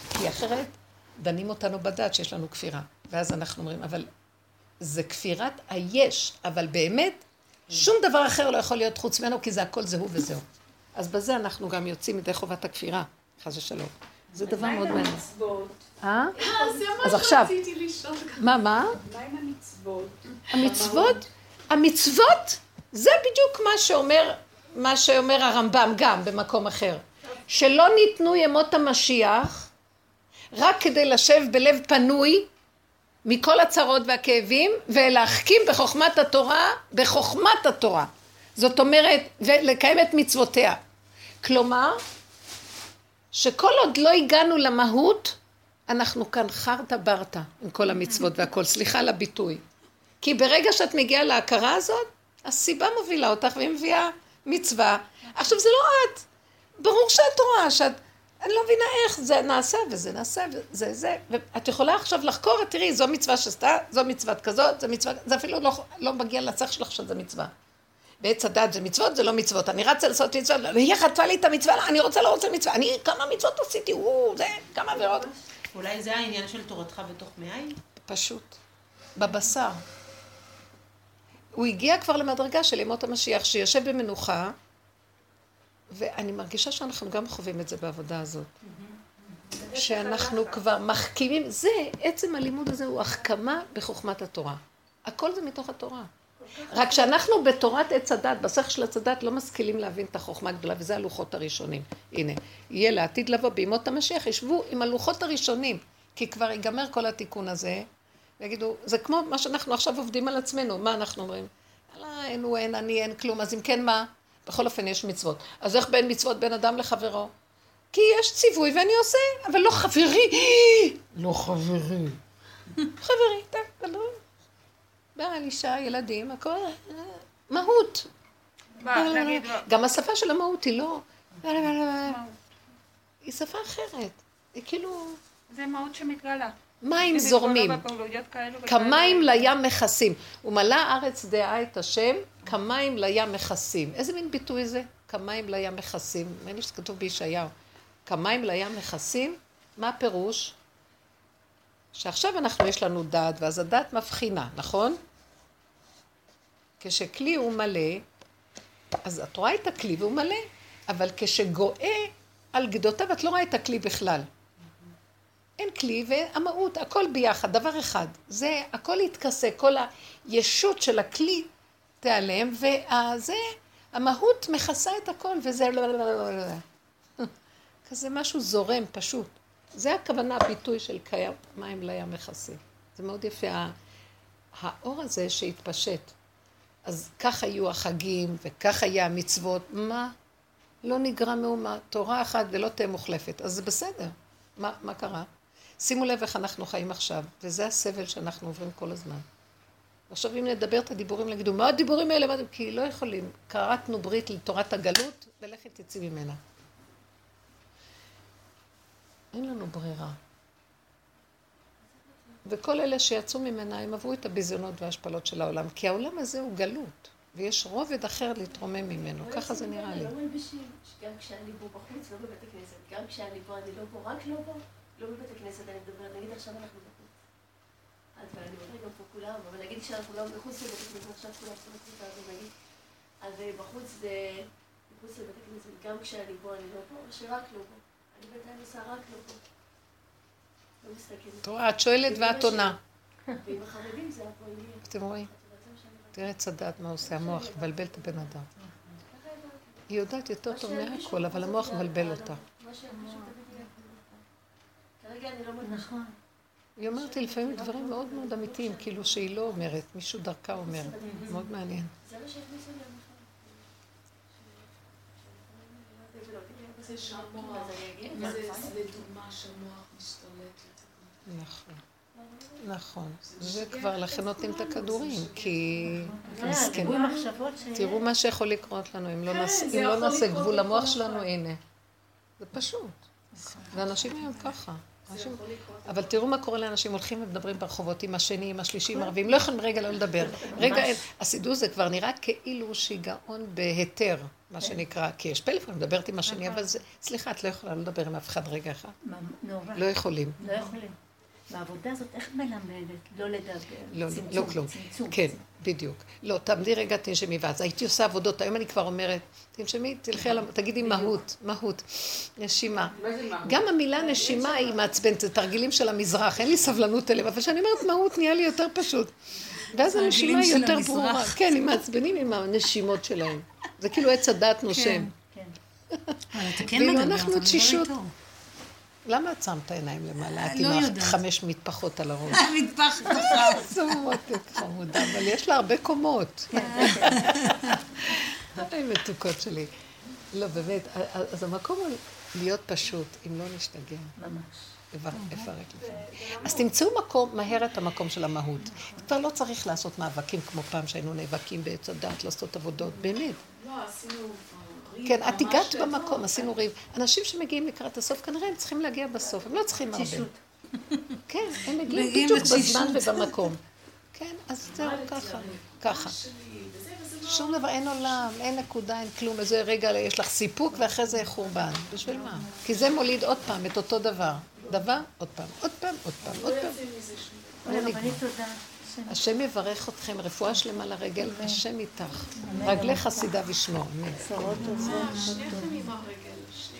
כי אחרת דנים אותנו בדעת שיש לנו כפירה. ואז אנחנו אומרים, אבל זה כפירת היש, אבל באמת שום דבר אחר לא יכול להיות חוץ ממנו, כי זה הכל זה הוא וזהו. אז בזה אנחנו גם יוצאים ידי חובת הכפירה, חס ושלום. זה דבר מאוד מעניין. המצוות? אה? אה, זה אז מה עכשיו- שרציתי לשאול. מה, מה? מה עם המצוות? המצוות, המצוות, זה בדיוק מה שאומר, מה שאומר הרמב"ם גם במקום אחר. שלא ניתנו ימות המשיח רק כדי לשב בלב פנוי מכל הצרות והכאבים ולהחכים בחוכמת התורה, בחוכמת התורה. זאת אומרת, ולקיים את מצוותיה. כלומר, שכל עוד לא הגענו למהות, אנחנו כאן חרטה ברטה עם כל המצוות והכל, סליחה על הביטוי. כי ברגע שאת מגיעה להכרה הזאת, הסיבה מובילה אותך והיא מביאה מצווה. עכשיו זה לא את, ברור שאת רואה שאת, אני לא מבינה איך זה נעשה וזה נעשה וזה זה, ואת יכולה עכשיו לחקור, תראי, זו מצווה שעשתה, זו מצוות כזאת, זו מצווה, זה אפילו לא, לא מגיע לצח שלך שזה מצווה. בעץ הדת זה מצוות, זה לא מצוות. אני רצה לעשות מצוות, והיא חטפה לי את המצווה, לא, אני רוצה לא רוצה מצווה. אני, כמה מצוות עשיתי, וואו, זה, כמה עבירות. אולי זה העניין של תורתך בתוך מאין? פשוט. בבשר. הוא הגיע כבר למדרגה של ימות המשיח, שיושב במנוחה, ואני מרגישה שאנחנו גם חווים את זה בעבודה הזאת. שאנחנו כבר מחכימים, זה, עצם הלימוד הזה הוא החכמה בחוכמת התורה. הכל זה מתוך התורה. רק שאנחנו בתורת עץ הדת, בשכל של עץ הדת, לא משכילים להבין את החוכמה הגדולה, וזה הלוחות הראשונים. הנה, יהיה לעתיד לבוא בימות המשיח, ישבו עם הלוחות הראשונים, כי כבר ייגמר כל התיקון הזה, ויגידו, זה כמו מה שאנחנו עכשיו עובדים על עצמנו, מה אנחנו אומרים? אללה, אין הוא, אין אני, אין כלום, אז אם כן מה? בכל אופן יש מצוות. אז איך בין מצוות בין אדם לחברו? כי יש ציווי ואני עושה, אבל לא חברי. לא חברי. חברי, לא. בעל, אישה, ילדים, הכל, מהות. גם השפה של המהות היא לא... היא שפה אחרת. היא כאילו... זה מהות שמתגלה. מים זורמים. כמים לים מכסים. ומלא הארץ דעה את השם, כמים לים מכסים. איזה מין ביטוי זה? כמים לים מכסים. נדמה לי שזה כתוב בישעיהו. כמים לים מכסים, מה הפירוש? שעכשיו אנחנו, יש לנו דעת, ואז הדעת מבחינה, נכון? כשכלי הוא מלא, אז את רואה את הכלי והוא מלא, אבל כשגואה על גדותיו את לא רואה את הכלי בכלל. אין כלי והמהות, הכל ביחד, דבר אחד. זה, הכל יתכסה, כל הישות של הכלי תיעלם, וזה, המהות מכסה את הכל, וזה לא, לא, לא, לא, לא. כזה משהו זורם, פשוט. זה הכוונה, הביטוי של קיים, מים לים מכסים. זה מאוד יפה, האור הזה שהתפשט. אז כך היו החגים, וכך היה המצוות. מה? לא נגרע מאומה. תורה אחת ולא תהיה מוחלפת. אז זה בסדר. מה, מה קרה? שימו לב איך אנחנו חיים עכשיו, וזה הסבל שאנחנו עוברים כל הזמן. עכשיו אם נדבר את הדיבורים, נגידו, מה הדיבורים האלה? כי לא יכולים. כרתנו ברית לתורת הגלות, ולכי תצאי ממנה. אין לנו ברירה. וכל אלה שיצאו ממנה, הם עברו את הביזיונות וההשפלות של העולם, כי העולם הזה הוא גלות, ויש רובד אחר להתרומם ממנו, ככה זה נראה לי. לא מלבישים, גם כשאני פה בחוץ, לא בבית הכנסת, גם כשאני פה, אני לא פה, רק לא פה, לא בבית הכנסת, אני מדברת, נגיד עכשיו אנחנו בחוץ. אז ואני אומרת גם פה כולם, אבל נגיד שאנחנו לא מחוץ לבית הכנסת, עכשיו כולם צריכים לצאת, אז נגיד, אז אה, בחוץ זה, מחוץ לבית הכנסת, גם כשאני פה, אני לא פה, שרק לא פה. אני בינתיים עושה רק לא פה. לא מסתכלת. את רואה, את שואלת ואת עונה. ועם החרדים זה יהיה. אתם רואים? תראה את צדד מה עושה המוח, מבלבל את הבן אדם. היא יודעת יותר טוב מהכל, אבל המוח מבלבל אותה. כרגע אני לא מרגישה. היא אומרת לי לפעמים דברים מאוד מאוד אמיתיים, כאילו שהיא לא אומרת, מישהו דרכה אומר. מאוד מעניין. נכון. נכון. זה כבר, לכן נותנים את הכדורים, כי... ש... תראו מה שיכול לקרות לנו, אם לא כן, נעשה- לא נעשה גבול בכל שלנו. הנה. זה פשוט. ואנשים היום ככה. אבל תראו מה קורה לאנשים, הולכים ומדברים ברחובות עם השני, עם השלישי, עם הרבים, לא יכולים רגע לא לדבר. רגע. הסידור זה כבר נראה כאילו שיגעון בהיתר, מה שנקרא, כי יש פלאפון, מדברת עם השני, אבל זה, סליחה, את לא יכולה לדבר עם אף אחד רגע אחד. נורא. לא יכולים. לא יכולים. בעבודה הזאת, איך מלמדת? לא לדבר. לא, צמצום, לא כלום. צמצום. כן, בדיוק. לא, תעמדי רגע, תנשמי, ואז הייתי עושה עבודות, היום אני כבר אומרת, תנשמי, תלכי על, ה- תגידי מהות, מהות, נשימה. גם המילה נשימה היא מעצבנת, זה תרגילים של המזרח, אין לי סבלנות אליהם, אבל כשאני אומרת מהות נהיה לי יותר פשוט. ואז הנשימה היא יותר המזרח. ברורה. כן, הם מעצבנים עם הנשימות שלהם. זה כאילו עץ הדת נושם. כן. אבל אתה כן ואילו מדבר, אנחנו אתה מדבר תשישות. למה את שמת עיניים למעלה? את לא עם יודעת. חמש מטפחות על הראש. המטפח ככה. איזה מותק חמודה, אבל יש לה הרבה קומות. היי, מתוקות שלי. לא, באמת, אז המקום הוא להיות פשוט, אם לא נשתגע. ממש. יפרק לכם. אז תמצאו מקום, מהר את המקום של המהות. כבר לא צריך לעשות מאבקים כמו פעם שהיינו נאבקים בעץ הדת, לעשות עבודות, באמת. לא, עשינו כן, את הגעת. במקום, עשינו ריב. אנשים שמגיעים לקראת הסוף, כנראה הם צריכים להגיע בסוף, הם לא צריכים הרבה. כן, הם מגיעים בדיוק בזמן. ובמקום. כן, אז זהו, ככה, ככה. לא... שום דבר, אין עולם, אין נקודה, אין כלום. איזה רגע יש לך סיפוק ואחרי זה חורבן. בשביל מה? כי זה מוליד עוד פעם את אותו דבר. דבר, עוד פעם, עוד פעם, עוד פעם, עוד פעם. השם יברך אתכם, רפואה שלמה לרגל, השם איתך. רגלי.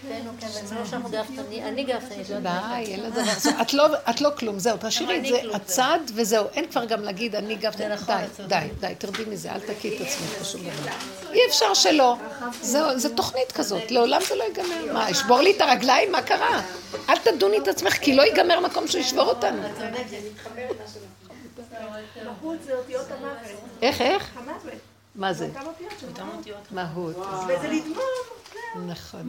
כן, כן, די, לזה דבר. זאת- את לא- כלום, זהו, תשאירי את זה הצד וזהו. אין כבר גם להגיד, אני גפני. נכון, די, את צודקת. די, די, תרדי מזה, אל תקי את עצמך בשום דבר. אי אפשר שלא. זו תוכנית כזאת, לעולם זה לא ייגמר. מה, ישבור לי את הרגליים? מה קרה? אל תדוני את עצמך, כי לא ייגמר מקום שישבור אותנו. מהות זה אותיות המוות. איך, איך? המוות. מה זה? מהות. וזה לדמות. נכון.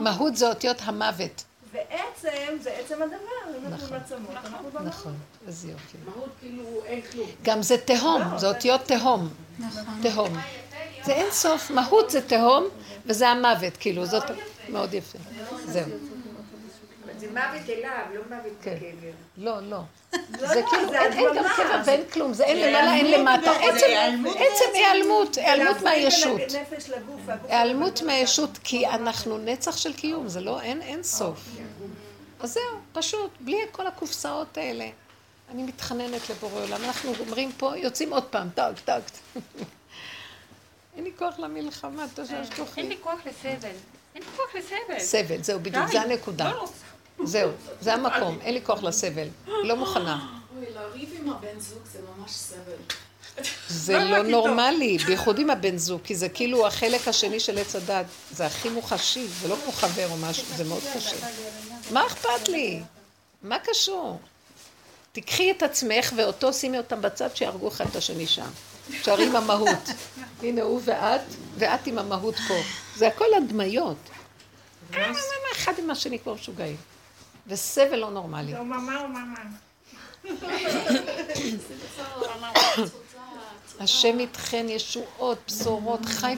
מהות זה אותיות המוות. ועצם זה עצם הדבר. אם אנחנו נכון. במהות. נכון, איזה יופי. מהות כאילו אין כלום. גם זה תהום, זה אותיות תהום. תהום. זה אין סוף, מהות זה תהום, וזה המוות, כאילו, זאת מאוד יפה. זהו. זה מוות אליו, לא מוות כן. בקבר. לא, לא. לא, זה כאילו, זה אין אין גם. קבע ואין כלום, זה אין למעלה, אין למטה. עצם היעלמות, היעלמות מהישות. היעלמות. מהישות, כי אנחנו נצח של קיום, זה לא, אין, אין סוף. אז זהו, פשוט, בלי כל הקופסאות האלה. אני מתחננת לבורא עולם, אנחנו אומרים פה, יוצאים עוד פעם, טק, טק. אין לי כוח למלחמה, אין כוחי. לי כוח לסבל. אין לי כוח לסבל. סבל, זהו, בדיוק, די. זה הנקודה. לא, לא. זהו, זה המקום, אין לי כוח לסבל. לא מוכנה. אוי, לריב עם הבן זוג זה ממש סבל. זה לא נורמלי, בייחוד עם הבן זוג, כי זה כאילו החלק השני של עץ הדת. זה הכי מוחשי, זה לא כמו חבר או משהו, זה מאוד קשה. מה אכפת לי? מה קשור? תיקחי את עצמך ואותו שימי אותם בצד שיהרגו אחד את השני שם. שערי עם המהות. הנה הוא ואת, ואת עם המהות פה. זה הכל הדמיות. אה, מה, מה, אחד עם השני כמו משוגעים. וסבל לא נורמלי. או מאמה או מאמה. השם איתכן ישועות, בשורות, חי